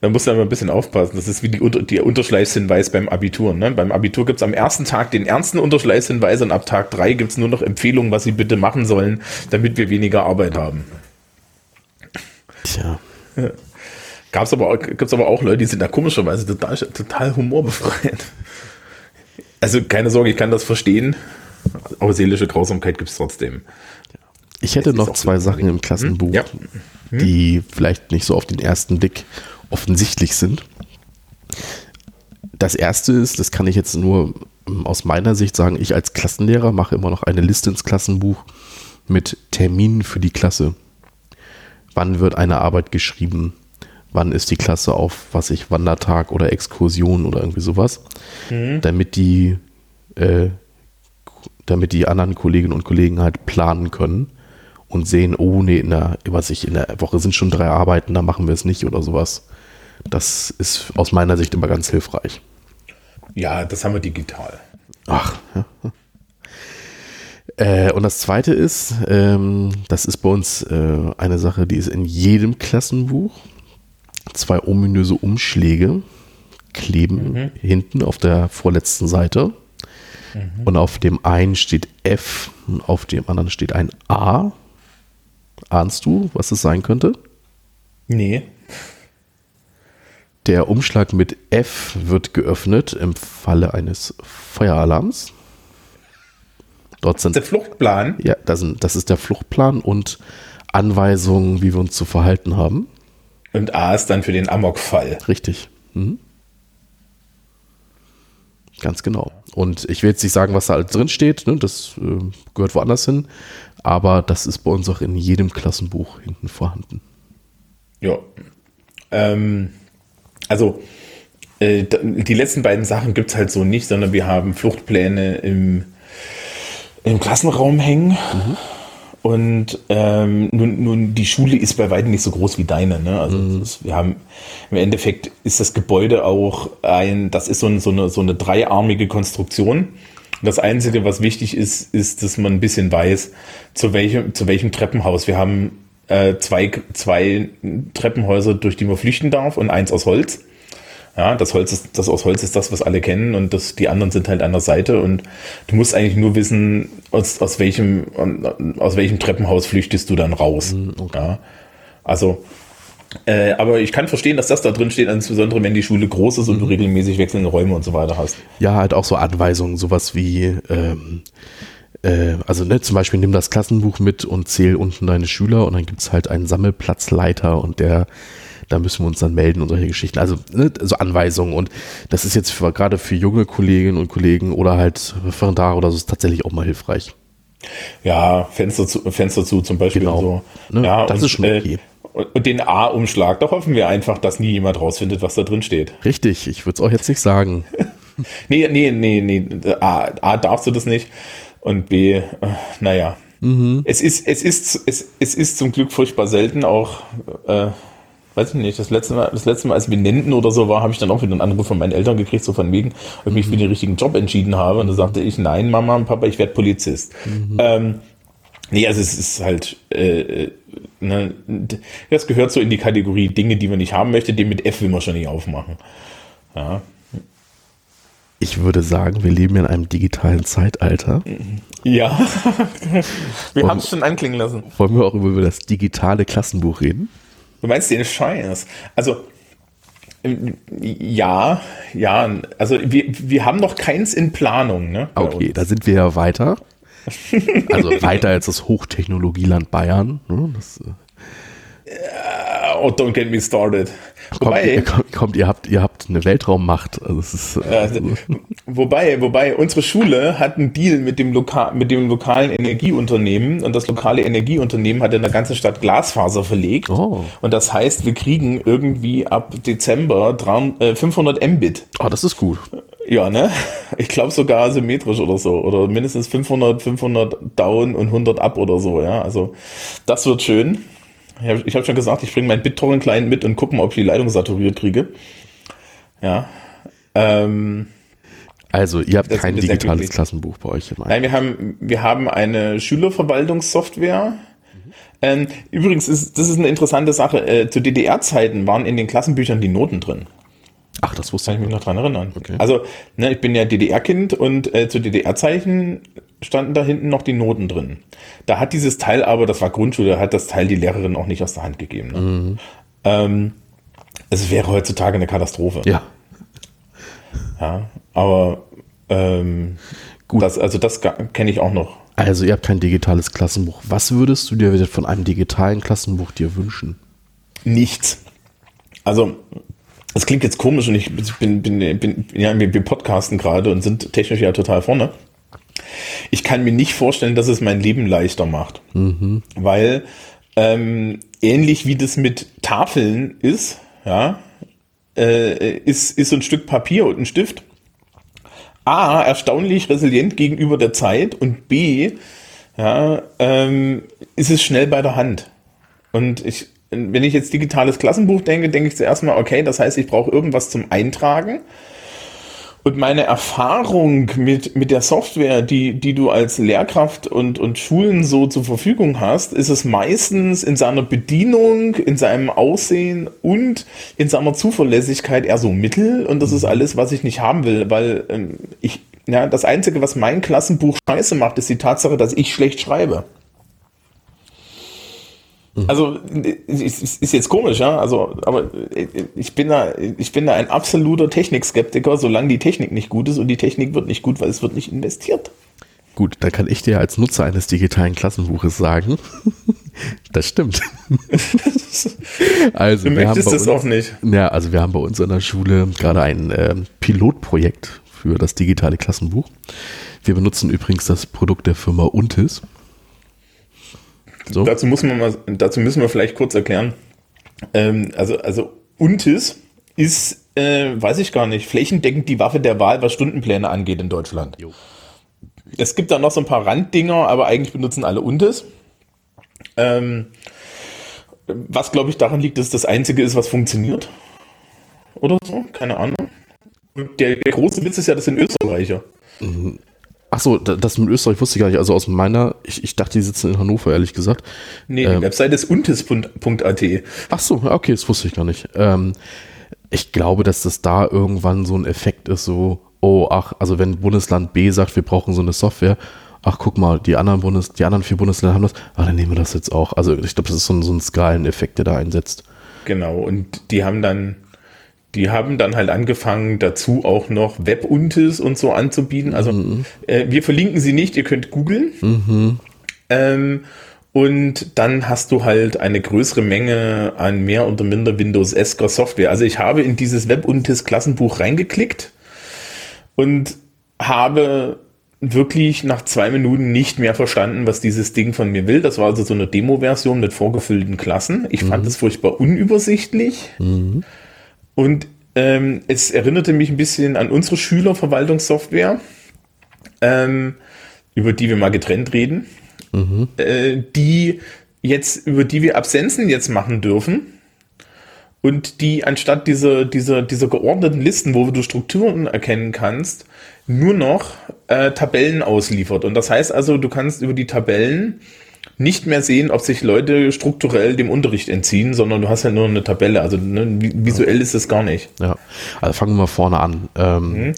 da muss man immer ein bisschen aufpassen. Das ist wie die, die Unterschleißhinweis beim Abitur. Ne? Beim Abitur gibt's am ersten Tag den ernsten Unterschleißhinweis und ab Tag drei gibt's nur noch Empfehlungen, was Sie bitte machen sollen, damit wir weniger Arbeit haben. Tja. Gab's aber, gibt's aber auch Leute, die sind da komischerweise total, total humorbefreit. Also keine Sorge, ich kann das verstehen, aber seelische Grausamkeit gibt's trotzdem. Ich hätte noch zwei Sachen im Klassenbuch, hm? ja. hm? die vielleicht nicht so auf den ersten Blick offensichtlich sind. Das erste ist, das kann ich jetzt nur ähm, aus meiner Sicht sagen, ich als Klassenlehrer mache immer noch eine Liste ins Klassenbuch mit Terminen für die Klasse. Wann wird eine Arbeit geschrieben? Wann ist die Klasse auf, was ich, Wandertag oder Exkursion oder irgendwie sowas? Mhm. Damit die, äh, damit die anderen Kolleginnen und Kollegen halt planen können und sehen, oh nee, in der, was ich, in der Woche sind schon drei Arbeiten, da machen wir es nicht oder sowas. Das ist aus meiner Sicht immer ganz hilfreich. Ja, das haben wir digital. Ach, ja. Äh, und das zweite ist, ähm, das ist bei uns äh, eine Sache, die ist in jedem Klassenbuch. Zwei ominöse Umschläge kleben mhm. hinten auf der vorletzten Seite. Mhm. Und auf dem einen steht F und auf dem anderen steht ein A. Ahnst du, was es sein könnte? Nee. Der Umschlag mit F wird geöffnet im Falle eines Feueralarms. Dort sind, der Fluchtplan? Ja, das, sind, das ist der Fluchtplan und Anweisungen, wie wir uns zu verhalten haben. Und A ist dann für den Amokfall. Richtig. Mhm. Ganz genau. Und ich will jetzt nicht sagen, was da alles drin steht, ne? das äh, gehört woanders hin, aber das ist bei uns auch in jedem Klassenbuch hinten vorhanden. Ja. Ähm, also äh, die letzten beiden Sachen gibt es halt so nicht, sondern wir haben Fluchtpläne im, im Klassenraum hängen. Mhm. Und ähm, nun, nun, die Schule ist bei weitem nicht so groß wie deine. Ne? Also mhm. ist, wir haben im Endeffekt ist das Gebäude auch ein, das ist so, ein, so, eine, so eine dreiarmige Konstruktion. Das Einzige, was wichtig ist, ist, dass man ein bisschen weiß, zu welchem, zu welchem Treppenhaus. Wir haben äh, zwei, zwei Treppenhäuser, durch die man flüchten darf und eins aus Holz. Ja, das Holz ist, das aus Holz ist das, was alle kennen und das, die anderen sind halt an der Seite und du musst eigentlich nur wissen, aus, aus welchem, aus welchem Treppenhaus flüchtest du dann raus. Mhm, okay. Ja, also, äh, aber ich kann verstehen, dass das da drin steht, insbesondere wenn die Schule groß ist und du mhm. regelmäßig wechselnde Räume und so weiter hast. Ja, halt auch so Anweisungen, sowas wie, ähm, äh, also ne, zum Beispiel nimm das Klassenbuch mit und zähl unten deine Schüler und dann gibt's halt einen Sammelplatzleiter und der da müssen wir uns dann melden und solche Geschichten. Also ne, so Anweisungen und das ist jetzt für, gerade für junge Kolleginnen und Kollegen oder halt Referendare oder so ist tatsächlich auch mal hilfreich. Ja, Fenster zu, Fenster zu zum Beispiel. Genau. So. Ne, ja, das und, ist schon äh, okay. Und den A-Umschlag, da hoffen wir einfach, dass nie jemand rausfindet, was da drin steht. Richtig, ich würde es auch jetzt nicht sagen. nee, nee, nee, nee. A, A darfst du das nicht. Und B, äh, naja. Mhm. Es ist, es ist, es, es ist zum Glück furchtbar selten auch, äh, weiß ich nicht, das letzte Mal, das letzte Mal, als Benenden oder so war, habe ich dann auch wieder einen Anruf von meinen Eltern gekriegt, so von wegen, ob ich mich für den richtigen Job entschieden habe. Und da sagte ich, nein, Mama und Papa, ich werde Polizist. Mhm. Ähm, nee, also es ist halt, äh, ne, das gehört so in die Kategorie Dinge, die man nicht haben möchte, den mit F will man schon nicht aufmachen. Ja. Ich würde sagen, wir leben in einem digitalen Zeitalter. Ja, wir haben es schon anklingen lassen. Wollen wir auch über das digitale Klassenbuch reden? Du meinst den Scheiß? Also, ja, ja, also wir, wir haben noch keins in Planung. Ne, okay, uns. da sind wir ja weiter. Also weiter als das Hochtechnologieland Bayern. Ne? Das, oh, don't get me started. Wobei, kommt, kommt, ihr, habt, ihr habt eine Weltraummacht. Also ist, also, wobei, wobei, unsere Schule hat einen Deal mit dem, Loka mit dem lokalen Energieunternehmen und das lokale Energieunternehmen hat in der ganzen Stadt Glasfaser verlegt. Oh. Und das heißt, wir kriegen irgendwie ab Dezember 300, 500 Mbit. Oh, das ist gut. Ja, ne? Ich glaube sogar symmetrisch oder so. Oder mindestens 500, 500 down und 100 up oder so, ja. Also, das wird schön. Ich habe hab schon gesagt, ich bringe meinen BitTorrent-Client mit und gucke mal, ob ich die Leitung saturiert kriege. Ja. Ähm, also, ihr habt kein digitales Klassenbuch bei euch. Nein, wir haben, wir haben eine Schülerverwaltungssoftware. Mhm. Übrigens, ist, das ist eine interessante Sache. Äh, zu DDR-Zeiten waren in den Klassenbüchern die Noten drin. Ach, das wusste ich mich noch dran erinnern. Okay. Also, ne, ich bin ja DDR-Kind und äh, zu DDR-Zeichen standen da hinten noch die Noten drin. Da hat dieses Teil aber, das war Grundschule, hat das Teil die Lehrerin auch nicht aus der Hand gegeben. Ne? Mhm. Ähm, es wäre heutzutage eine Katastrophe. Ja. Ja, aber ähm, gut. Das, also das kenne ich auch noch. Also ihr habt kein digitales Klassenbuch. Was würdest du dir von einem digitalen Klassenbuch dir wünschen? Nichts. Also das klingt jetzt komisch und ich bin, bin, bin ja, wir, wir podcasten gerade und sind technisch ja total vorne. Ich kann mir nicht vorstellen, dass es mein Leben leichter macht. Mhm. Weil ähm, ähnlich wie das mit Tafeln ist, ja, äh, ist, ist so ein Stück Papier und ein Stift. A, erstaunlich resilient gegenüber der Zeit und B, ja, ähm, ist es schnell bei der Hand. Und ich, wenn ich jetzt digitales Klassenbuch denke, denke ich zuerst mal, okay, das heißt, ich brauche irgendwas zum Eintragen. Und meine Erfahrung mit, mit der Software, die, die du als Lehrkraft und, und Schulen so zur Verfügung hast, ist es meistens in seiner Bedienung, in seinem Aussehen und in seiner Zuverlässigkeit eher so mittel. Und das ist alles, was ich nicht haben will, weil ähm, ich, ja, das Einzige, was mein Klassenbuch scheiße macht, ist die Tatsache, dass ich schlecht schreibe. Mhm. Also ist, ist jetzt komisch, ja. Also, aber ich bin da, ich bin da ein absoluter Technikskeptiker, solange die Technik nicht gut ist und die Technik wird nicht gut, weil es wird nicht investiert. Gut, da kann ich dir als Nutzer eines digitalen Klassenbuches sagen, das stimmt. also, du möchtest das auch nicht. Ja, also wir haben bei uns in der Schule gerade ein äh, Pilotprojekt für das digitale Klassenbuch. Wir benutzen übrigens das Produkt der Firma Untis. So. Dazu, muss man mal, dazu müssen wir vielleicht kurz erklären. Ähm, also, also UNTIS ist, äh, weiß ich gar nicht, flächendeckend die Waffe der Wahl, was Stundenpläne angeht in Deutschland. Jo. Es gibt da noch so ein paar Randdinger, aber eigentlich benutzen alle UNTIS. Ähm, was, glaube ich, daran liegt, dass es das Einzige ist, was funktioniert. Oder so, keine Ahnung. Der, der große Witz ist ja, das sind Österreicher. Mhm. Achso, das mit Österreich wusste ich gar nicht. Also aus meiner, ich, ich dachte, die sitzen in Hannover, ehrlich gesagt. Nee, die ähm, Webseite ist untis.at. Achso, okay, das wusste ich gar nicht. Ähm, ich glaube, dass das da irgendwann so ein Effekt ist, so, oh, ach, also wenn Bundesland B sagt, wir brauchen so eine Software, ach, guck mal, die anderen Bundes, die anderen vier Bundesländer haben das, ah, dann nehmen wir das jetzt auch. Also ich glaube, das ist so ein, so ein Skaleneffekt, der da einsetzt. Genau, und die haben dann die haben dann halt angefangen, dazu auch noch Webuntis und so anzubieten. Also mhm. äh, wir verlinken sie nicht, ihr könnt googeln. Mhm. Ähm, und dann hast du halt eine größere Menge an mehr oder minder Windows-esker Software. Also ich habe in dieses Webuntis Klassenbuch reingeklickt und habe wirklich nach zwei Minuten nicht mehr verstanden, was dieses Ding von mir will. Das war also so eine Demo-Version mit vorgefüllten Klassen. Ich mhm. fand es furchtbar unübersichtlich. Mhm. Und ähm, es erinnerte mich ein bisschen an unsere Schülerverwaltungssoftware, ähm, über die wir mal getrennt reden, mhm. äh, die jetzt, über die wir Absenzen jetzt machen dürfen. Und die anstatt dieser, dieser, dieser geordneten Listen, wo du Strukturen erkennen kannst, nur noch äh, Tabellen ausliefert. Und das heißt also, du kannst über die Tabellen nicht mehr sehen, ob sich Leute strukturell dem Unterricht entziehen, sondern du hast ja nur eine Tabelle. Also ne, visuell ist es gar nicht. Ja, also fangen wir mal vorne an. Ähm, mhm.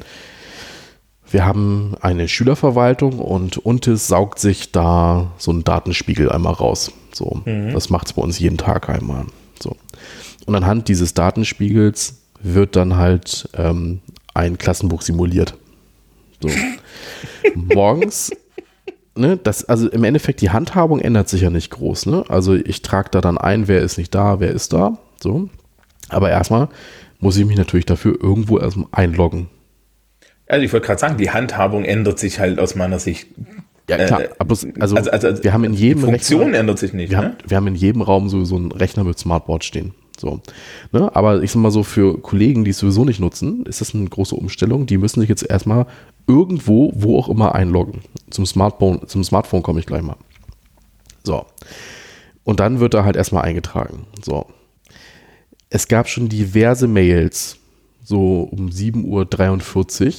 Wir haben eine Schülerverwaltung und Untis saugt sich da so einen Datenspiegel einmal raus. So, mhm. das macht es bei uns jeden Tag einmal. So. Und anhand dieses Datenspiegels wird dann halt ähm, ein Klassenbuch simuliert. So. Morgens ne, das, also im Endeffekt, die Handhabung ändert sich ja nicht groß. Ne? Also ich trage da dann ein, wer ist nicht da, wer ist da. So. Aber erstmal muss ich mich natürlich dafür irgendwo erstmal einloggen. Also ich wollte gerade sagen, die Handhabung ändert sich halt aus meiner Sicht. Ja, klar. Äh, also, also, also, wir haben in jedem die Funktion Rechner, ändert sich nicht. Wir, ne? haben, wir haben in jedem Raum so, so einen Rechner mit Smartboard stehen. So. Ne? Aber ich sag mal so, für Kollegen, die es sowieso nicht nutzen, ist das eine große Umstellung. Die müssen sich jetzt erstmal irgendwo, wo auch immer einloggen. Zum Smartphone, zum Smartphone komme ich gleich mal. So. Und dann wird da halt erstmal eingetragen. So. Es gab schon diverse Mails, so um 7.43 Uhr.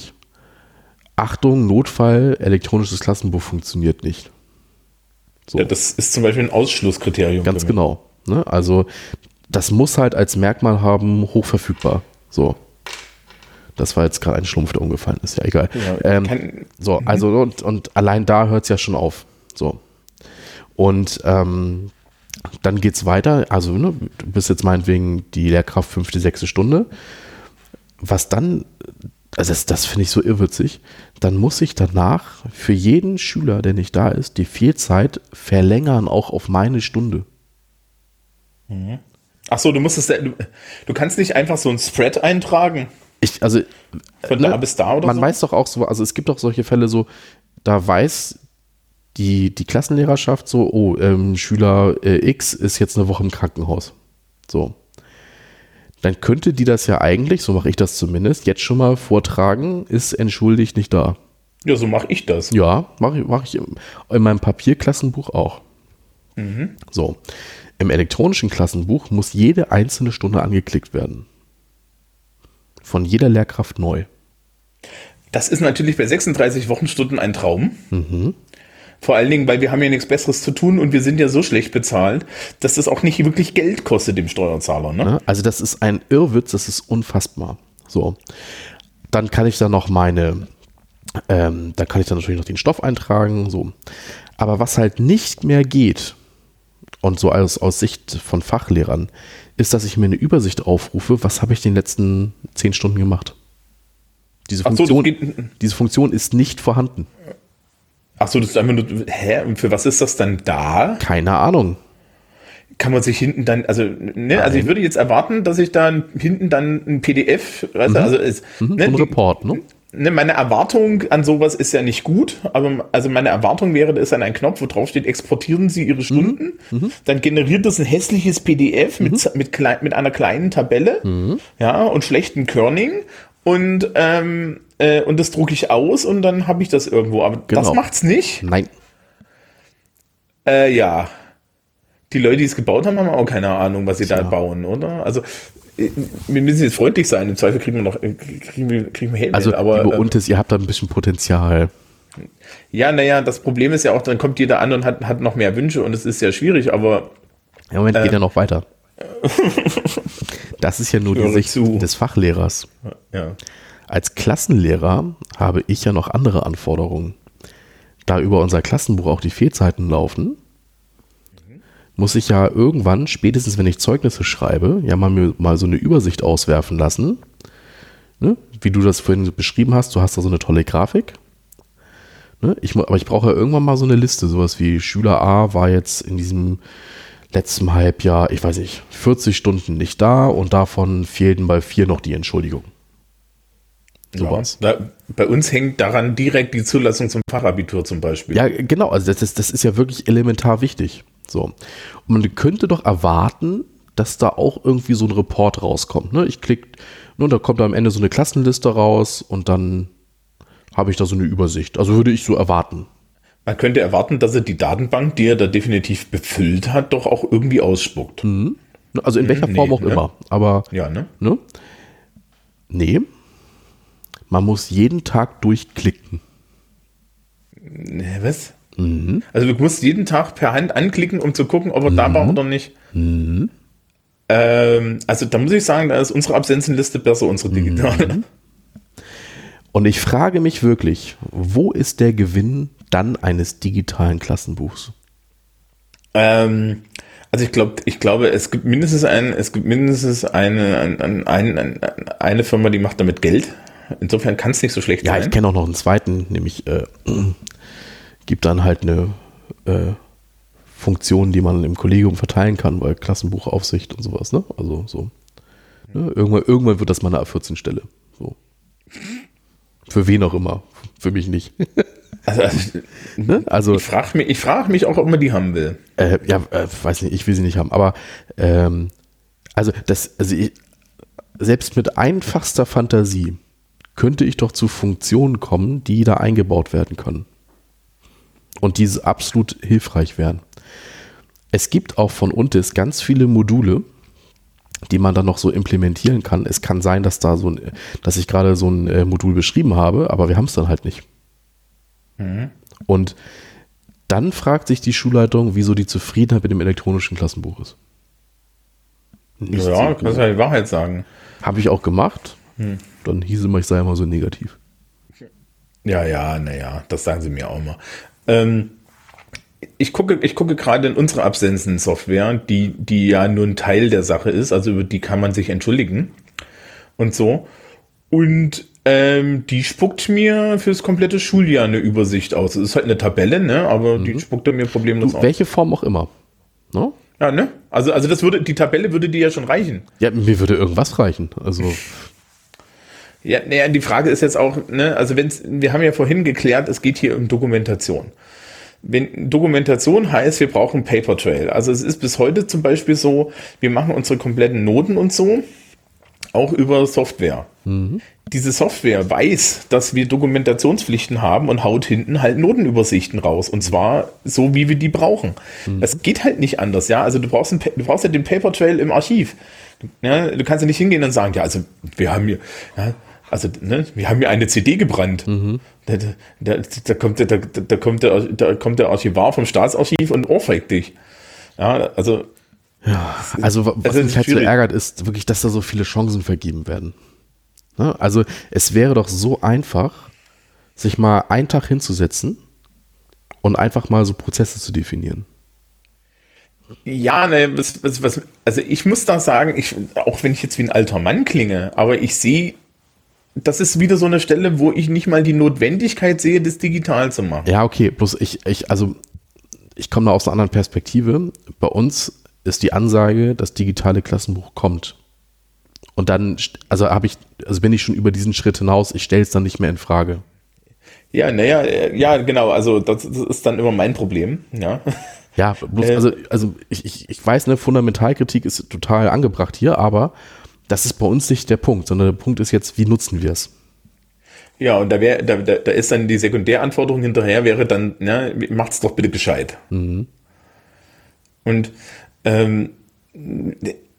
Achtung, Notfall, elektronisches Klassenbuch funktioniert nicht. So. Ja, das ist zum Beispiel ein Ausschlusskriterium. Ganz genau. Ne? Also das muss halt als Merkmal haben, hochverfügbar. So. Das war jetzt gerade ein Schlumpf, der umgefallen ist. Ja, egal. Ja, ähm, so, also und, und allein da hört es ja schon auf. So. Und ähm, dann geht's weiter. Also, ne, du bist jetzt meinetwegen die Lehrkraft fünfte, sechste Stunde. Was dann, also das, das finde ich so irrwitzig, dann muss ich danach für jeden Schüler, der nicht da ist, die Fehlzeit verlängern auch auf meine Stunde. Ach so, du musst es, du, du kannst nicht einfach so ein Spread eintragen. Ich, also, Von ne, da bis da oder man so? weiß doch auch so, also es gibt auch solche Fälle so, da weiß die, die Klassenlehrerschaft so, oh, ähm, Schüler äh, X ist jetzt eine Woche im Krankenhaus. So. Dann könnte die das ja eigentlich, so mache ich das zumindest, jetzt schon mal vortragen, ist entschuldigt nicht da. Ja, so mache ich das. Ja, mache ich, mach ich in meinem Papierklassenbuch auch. So. Im elektronischen Klassenbuch muss jede einzelne Stunde angeklickt werden. Von jeder Lehrkraft neu. Das ist natürlich bei 36 Wochenstunden ein Traum. Vor allen Dingen, weil wir haben ja nichts Besseres zu tun und wir sind ja so schlecht bezahlt, dass das auch nicht wirklich Geld kostet dem Steuerzahler. Ne? Ne? Also das ist ein Irrwitz, das ist unfassbar. So, dann kann ich da noch meine, ähm, da kann ich dann natürlich noch den Stoff eintragen. So, aber was halt nicht mehr geht und so aus, aus Sicht von Fachlehrern ist, dass ich mir eine Übersicht aufrufe, was habe ich den letzten zehn Stunden gemacht. Diese so, Funktion, geht- diese Funktion ist nicht vorhanden. Ach so, das ist einfach nur, hä, und für was ist das dann da? Keine Ahnung. Kann man sich hinten dann, also, ne, also ich würde jetzt erwarten, dass ich dann hinten dann ein PDF, weißt du, also ist, Mhm, ne, so ein Report, ne? Ne, meine Erwartung an sowas ist ja nicht gut, aber also meine Erwartung wäre, da ist dann ein Knopf, wo drauf steht, exportieren Sie Ihre Stunden. Dann generiert das ein hässliches PDF mit, z- mit, klei- mit einer kleinen Tabelle ja, und schlechten Kerning. Und, ähm, äh, und das drucke ich aus und dann habe ich das irgendwo. Aber das Genau. macht's nicht. Nein. Äh, ja. Die Leute, die es gebaut haben, haben auch keine Ahnung, was sie da Tja. bauen, oder? Also, wir müssen jetzt freundlich sein. Im Zweifel kriegen wir noch, äh, kriegen wir, kriegen wir Hate. Also, aber, liebe äh, Untes, ihr habt da ein bisschen Potenzial. Ja, naja, das Problem ist ja auch, dann kommt jeder an und hat, hat noch mehr Wünsche und es ist ja schwierig, aber Im Moment Äh. geht er noch weiter. Das ist ja nur die Sicht zu. des Fachlehrers. ja. Als Klassenlehrer habe ich ja noch andere Anforderungen. Da über unser Klassenbuch auch die Fehlzeiten laufen, muss ich ja irgendwann, spätestens wenn ich Zeugnisse schreibe, ja mal, mir mal so eine Übersicht auswerfen lassen. Ne? Wie du das vorhin beschrieben hast, du hast da so eine tolle Grafik. Ne? Ich, aber ich brauche ja irgendwann mal so eine Liste, sowas wie Schüler A war jetzt in diesem letzten Halbjahr, ich weiß nicht, 40 Stunden nicht da und davon fehlten bei vier noch die Entschuldigung. Sowas. Ja, da, bei uns hängt daran direkt die Zulassung zum Fachabitur zum Beispiel. Ja, genau, also das ist, das ist ja wirklich elementar wichtig. So. Und man könnte doch erwarten, dass da auch irgendwie so ein Report rauskommt. Ne? Ich klicke, ne, da kommt am Ende so eine Klassenliste raus und dann habe ich da so eine Übersicht. Also würde ich so erwarten. Man könnte erwarten, dass er die Datenbank, die er da definitiv befüllt hat, doch auch irgendwie ausspuckt. Ne? Also in welcher nee, Form auch ne? immer. Aber Ja, ne? ne? Nee. Man muss jeden Tag durchklicken. Ne, Was? Mhm. Also du musst jeden Tag per Hand anklicken, um zu gucken, ob er da war oder nicht. Mhm. Ähm, also da muss ich sagen, da ist unsere Absenzenliste besser, unsere digitale. Und ich frage mich wirklich, wo ist der Gewinn dann eines digitalen Klassenbuchs? Ähm, also ich glaube, ich glaube, es gibt mindestens ein, es gibt mindestens eine, ein, ein, ein, ein, eine Firma, die macht damit Geld. Insofern kann es nicht so schlecht Ja, ich sein. kenne auch noch einen zweiten, nämlich äh, gibt dann halt eine äh, Funktion, die man im Kollegium verteilen kann, bei Klassenbuchaufsicht und sowas, ne? Also so. Ne? Irgendwann, irgendwann wird das mal eine A14-Stelle. So. Für wen auch immer. Für mich nicht. Also, also, ne? Also, ich frage mich, ich frag mich auch, ob man die haben will. äh, ja, äh, weiß nicht, ich will sie nicht haben, aber ähm, also das, also ich, selbst mit einfachster Fantasie könnte ich doch zu Funktionen kommen, die da eingebaut werden können. Und die absolut hilfreich wären. Es gibt auch von Untis ganz viele Module, die man dann noch so implementieren kann. Es kann sein, dass da so ein, dass ich gerade so ein äh, Modul beschrieben habe, aber wir haben es dann halt nicht. Und dann fragt sich die Schulleitung, wieso die Zufriedenheit mit dem elektronischen Klassenbuch ist. Nicht ja, kannst du ja die Wahrheit sagen. Habe ich auch gemacht. Hm. Dann hieß es immer, ich sei immer so negativ. Ja, ja, naja, das sagen sie mir auch immer. Ähm, ich gucke, ich gucke gerade in unsere Absenzen-Software, die, die ja nur ein Teil der Sache ist, also über die kann man sich entschuldigen und so. Und ähm, die spuckt mir fürs komplette Schuljahr eine Übersicht aus. Es ist halt eine Tabelle, ne? Aber mhm. die spuckt mir problemlos du, aus. Welche Form auch immer. Ne? Ja, ne? Also, also das würde, die Tabelle würde dir ja schon reichen. Ja, mir würde irgendwas reichen. Also. Ja, naja, die Frage ist jetzt auch, ne, also wenn's, wir haben ja vorhin geklärt, es geht hier um Dokumentation. Wenn Dokumentation heißt, wir brauchen Paper Trail. Also es ist bis heute zum Beispiel so, wir machen unsere kompletten Noten und so auch über Software. Mhm. Diese Software weiß, dass wir Dokumentationspflichten haben und haut hinten halt Notenübersichten raus. Und zwar so, wie wir die brauchen. Mhm. Das geht halt nicht anders, ja. Also du brauchst, ein, du brauchst ja den Paper Trail im Archiv. Ja, du kannst ja nicht hingehen und sagen, ja, also wir haben hier, ja, also, ne, wir haben hier eine CD gebrannt. Mhm. Da, da, da, kommt, da, da, kommt der, da kommt der Archivar vom Staatsarchiv und ohrfeigt dich. Ja, also. Ja, also was mich halt so ärgert, ist wirklich, dass da so viele Chancen vergeben werden. Ne? Also es wäre doch so einfach, sich mal einen Tag hinzusetzen und einfach mal so Prozesse zu definieren. Ja, ne, was, was, was, also ich muss da sagen, ich, auch wenn ich jetzt wie ein alter Mann klinge, aber ich sehe das ist wieder so eine Stelle, wo ich nicht mal die Notwendigkeit sehe, das digital zu machen. Ja, okay, bloß ich, ich also ich komme da aus einer anderen Perspektive. Bei uns ist die Ansage, das digitale Klassenbuch kommt. Und dann, also habe ich, also bin ich schon über diesen Schritt hinaus, ich stelle es dann nicht mehr in Frage. Ja, naja, ja, genau, also das, das, ist dann immer mein Problem, ja. Ja, bloß, also, also ich, ich, ich weiß, ne, Fundamentalkritik ist total angebracht hier, aber das ist bei uns nicht der Punkt, sondern der Punkt ist jetzt, wie nutzen wir es? Ja, und da wäre, da, da ist dann die Sekundäranforderung hinterher, wäre dann, ne, macht's doch bitte gescheit. Mhm. Und ähm,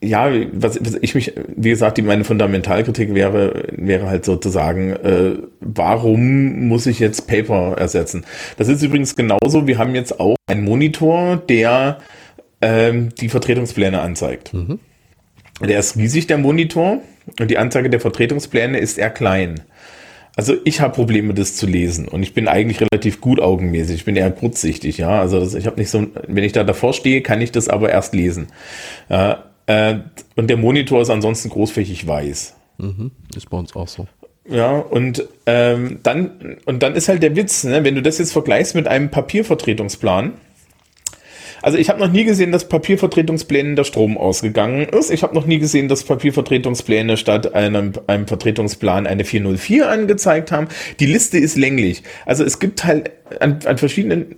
ja, was, was ich mich, wie gesagt, die meine Fundamentalkritik wäre, wäre halt sozusagen, äh, warum muss ich jetzt Paper ersetzen? Das ist übrigens genauso, wir haben jetzt auch einen Monitor, der ähm, die Vertretungspläne anzeigt. Mhm. Der ist riesig, der Monitor, und die Anzeige der Vertretungspläne ist eher klein. Also ich habe Probleme, das zu lesen und ich bin eigentlich relativ gut augenmäßig. Ich bin eher kurzsichtig, ja. Also das, ich habe nicht so, wenn ich da davor stehe, kann ich das aber erst lesen. Äh, äh, und der Monitor ist ansonsten großflächig weiß. Mhm, ist bei uns auch so. Ja, und ähm, dann und dann ist halt der Witz, ne? wenn du das jetzt vergleichst mit einem Papiervertretungsplan, also ich habe noch nie gesehen, dass Papiervertretungsplänen der Strom ausgegangen ist. Ich habe noch nie gesehen, dass Papiervertretungspläne statt einem, einem Vertretungsplan eine 404 angezeigt haben. Die Liste ist länglich. Also es gibt halt an, an verschiedenen,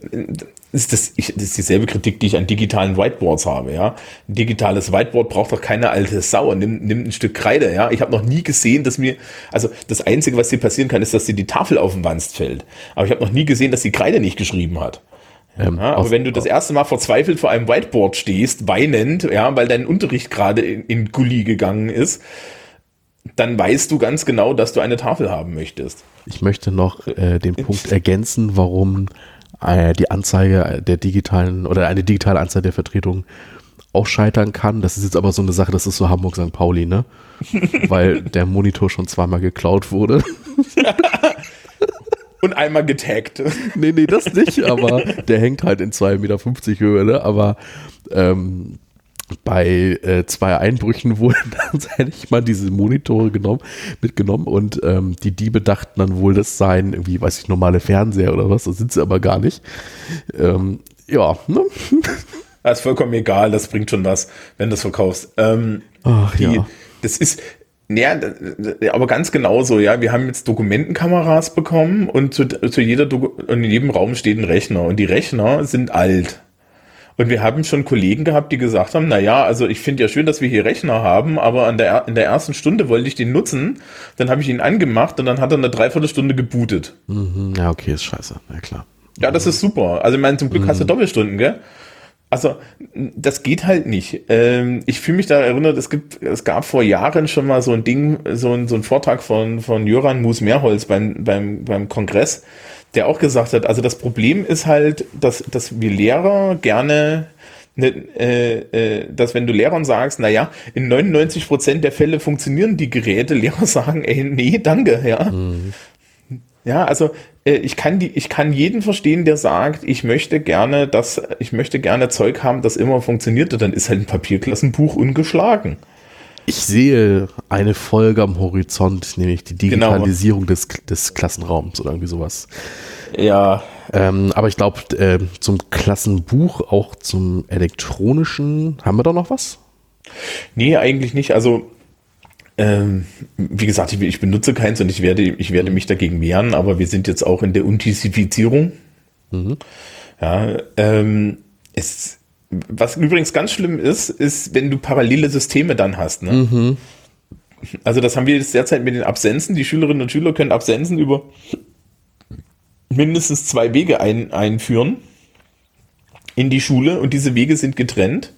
ist das, ich, das ist dieselbe Kritik, die ich an digitalen Whiteboards habe, ja. Ein digitales Whiteboard braucht doch keine alte Sau. Nimm, nimm ein Stück Kreide, ja. Ich habe noch nie gesehen, dass mir, also das Einzige, was dir passieren kann, ist, dass dir die Tafel auf den Wanst fällt. Aber ich habe noch nie gesehen, dass die Kreide nicht geschrieben hat. Ähm, ja, aber wenn du das erste Mal verzweifelt vor einem Whiteboard stehst, weinend, ja, weil dein Unterricht gerade in, in Gully gegangen ist, dann weißt du ganz genau, dass du eine Tafel haben möchtest. Ich möchte noch äh, den Punkt ergänzen, warum äh, die Anzeige der digitalen oder eine digitale Anzeige der Vertretung auch scheitern kann. Das ist jetzt aber so eine Sache, das ist so Hamburg St. Pauli, ne? Weil der Monitor schon zweimal geklaut wurde. Und einmal getaggt. Nee, nee, das nicht, aber der hängt halt in 2,50 Meter Höhe, ne? Aber ähm, bei äh, zwei Einbrüchen wurden dann hätte ich mal diese Monitore genommen, mitgenommen und ähm, die Diebe dachten dann wohl, das seien irgendwie, weiß ich, normale Fernseher oder was, das sind sie aber gar nicht. Ähm, ja, ne? Das ist vollkommen egal, das bringt schon was, wenn du es verkaufst. Ähm, Ach, die, ja. Das ist, ja, aber ganz genauso, ja. Wir haben jetzt Dokumentenkameras bekommen und zu, zu jeder Doku in jedem Raum steht ein Rechner und die Rechner sind alt. Und wir haben schon Kollegen gehabt, die gesagt haben, na ja, also ich finde ja schön, dass wir hier Rechner haben, aber an der, in der ersten Stunde wollte ich den nutzen, dann habe ich ihn angemacht und dann hat er eine Dreiviertelstunde gebootet. Mhm, ja, okay, ist scheiße, ja klar. Ja, das ist super. Also ich meine, zum Glück mhm. hast du mhm. Doppelstunden, gell? Also, das geht halt nicht. Ähm, ich fühle mich da erinnert, es gibt, es gab vor Jahren schon mal so ein Ding, so ein, so ein Vortrag von, von Jöran Mus-Mehrholz beim, beim, beim Kongress, der auch gesagt hat, also das Problem ist halt, dass, dass wir Lehrer gerne ne, äh, äh, dass wenn du Lehrern sagst, naja, in 99 Prozent der Fälle funktionieren die Geräte, Lehrer sagen, ey, nee, danke, ja. Mhm. Ja, also äh, ich kann die, ich kann jeden verstehen, der sagt, ich möchte gerne, dass, ich möchte gerne Zeug haben, das immer funktioniert, dann ist halt ein Papierklassenbuch ungeschlagen. Ich sehe eine Folge am Horizont, nämlich die genau. Digitalisierung genau. des, des Klassenraums oder irgendwie sowas. Ja. Ähm, aber ich glaube, äh, zum Klassenbuch, auch zum elektronischen, haben wir da noch was? Nee, eigentlich nicht. Also, ähm, wie gesagt, ich, ich, benutze keins und ich werde, ich werde mich dagegen wehren, aber wir sind jetzt auch in der Untifizierung. Mhm. Ja, ähm, es, was übrigens ganz schlimm ist, ist, wenn du parallele Systeme dann hast. Ne? Mhm. Also das haben wir jetzt derzeit mit den Absenzen. Die Schülerinnen und Schüler können Absenzen über mindestens zwei Wege ein, einführen in die Schule und diese Wege sind getrennt.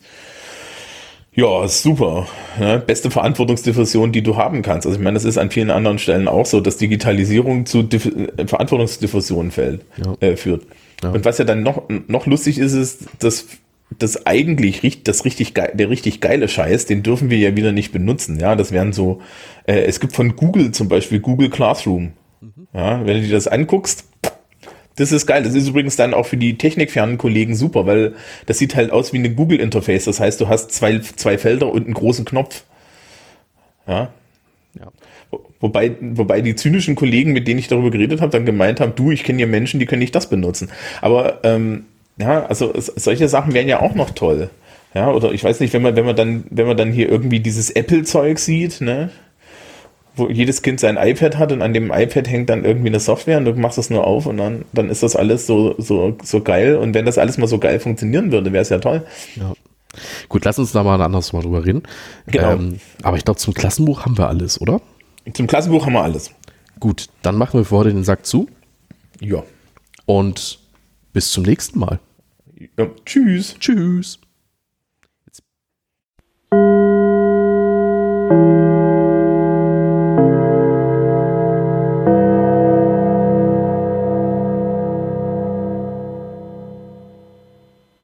Ja, super. Ja, beste Verantwortungsdiffusion, die du haben kannst. Also ich meine, das ist an vielen anderen Stellen auch so, dass Digitalisierung zu Dif äh, Verantwortungsdiffusion fällt, ja. äh, führt. Ja. Und was ja dann noch, noch lustig ist, ist, dass das eigentlich das richtig der richtig geile Scheiß, den dürfen wir ja wieder nicht benutzen. Ja, das wären so, äh, es gibt von Google zum Beispiel Google Classroom. Mhm. Ja, wenn du dir das anguckst, das ist geil. Das ist übrigens dann auch für die technikfernen Kollegen super, weil das sieht halt aus wie eine Google-Interface. Das heißt, du hast zwei, zwei Felder und einen großen Knopf. Ja. ja. Wobei, wobei die zynischen Kollegen, mit denen ich darüber geredet habe, dann gemeint haben, du, ich kenne ja Menschen, die können nicht das benutzen. Aber ähm, ja, also solche Sachen wären ja auch noch toll. Ja, oder ich weiß nicht, wenn man, wenn man dann, wenn man dann hier irgendwie dieses Apple-Zeug sieht, ne? Wo jedes Kind sein iPad hat und an dem iPad hängt dann irgendwie eine Software und du machst das nur auf und dann, dann ist das alles so, so, so geil. Und wenn das alles mal so geil funktionieren würde, wäre es ja toll. Ja. Gut, lass uns da mal ein anderes Mal drüber reden. Genau. Ähm, aber ich glaube, zum Klassenbuch haben wir alles, oder? Zum Klassenbuch haben wir alles. Gut, dann machen wir für heute den Sack zu. Ja. Und bis zum nächsten Mal. Ja, tschüss. Tschüss. Jetzt.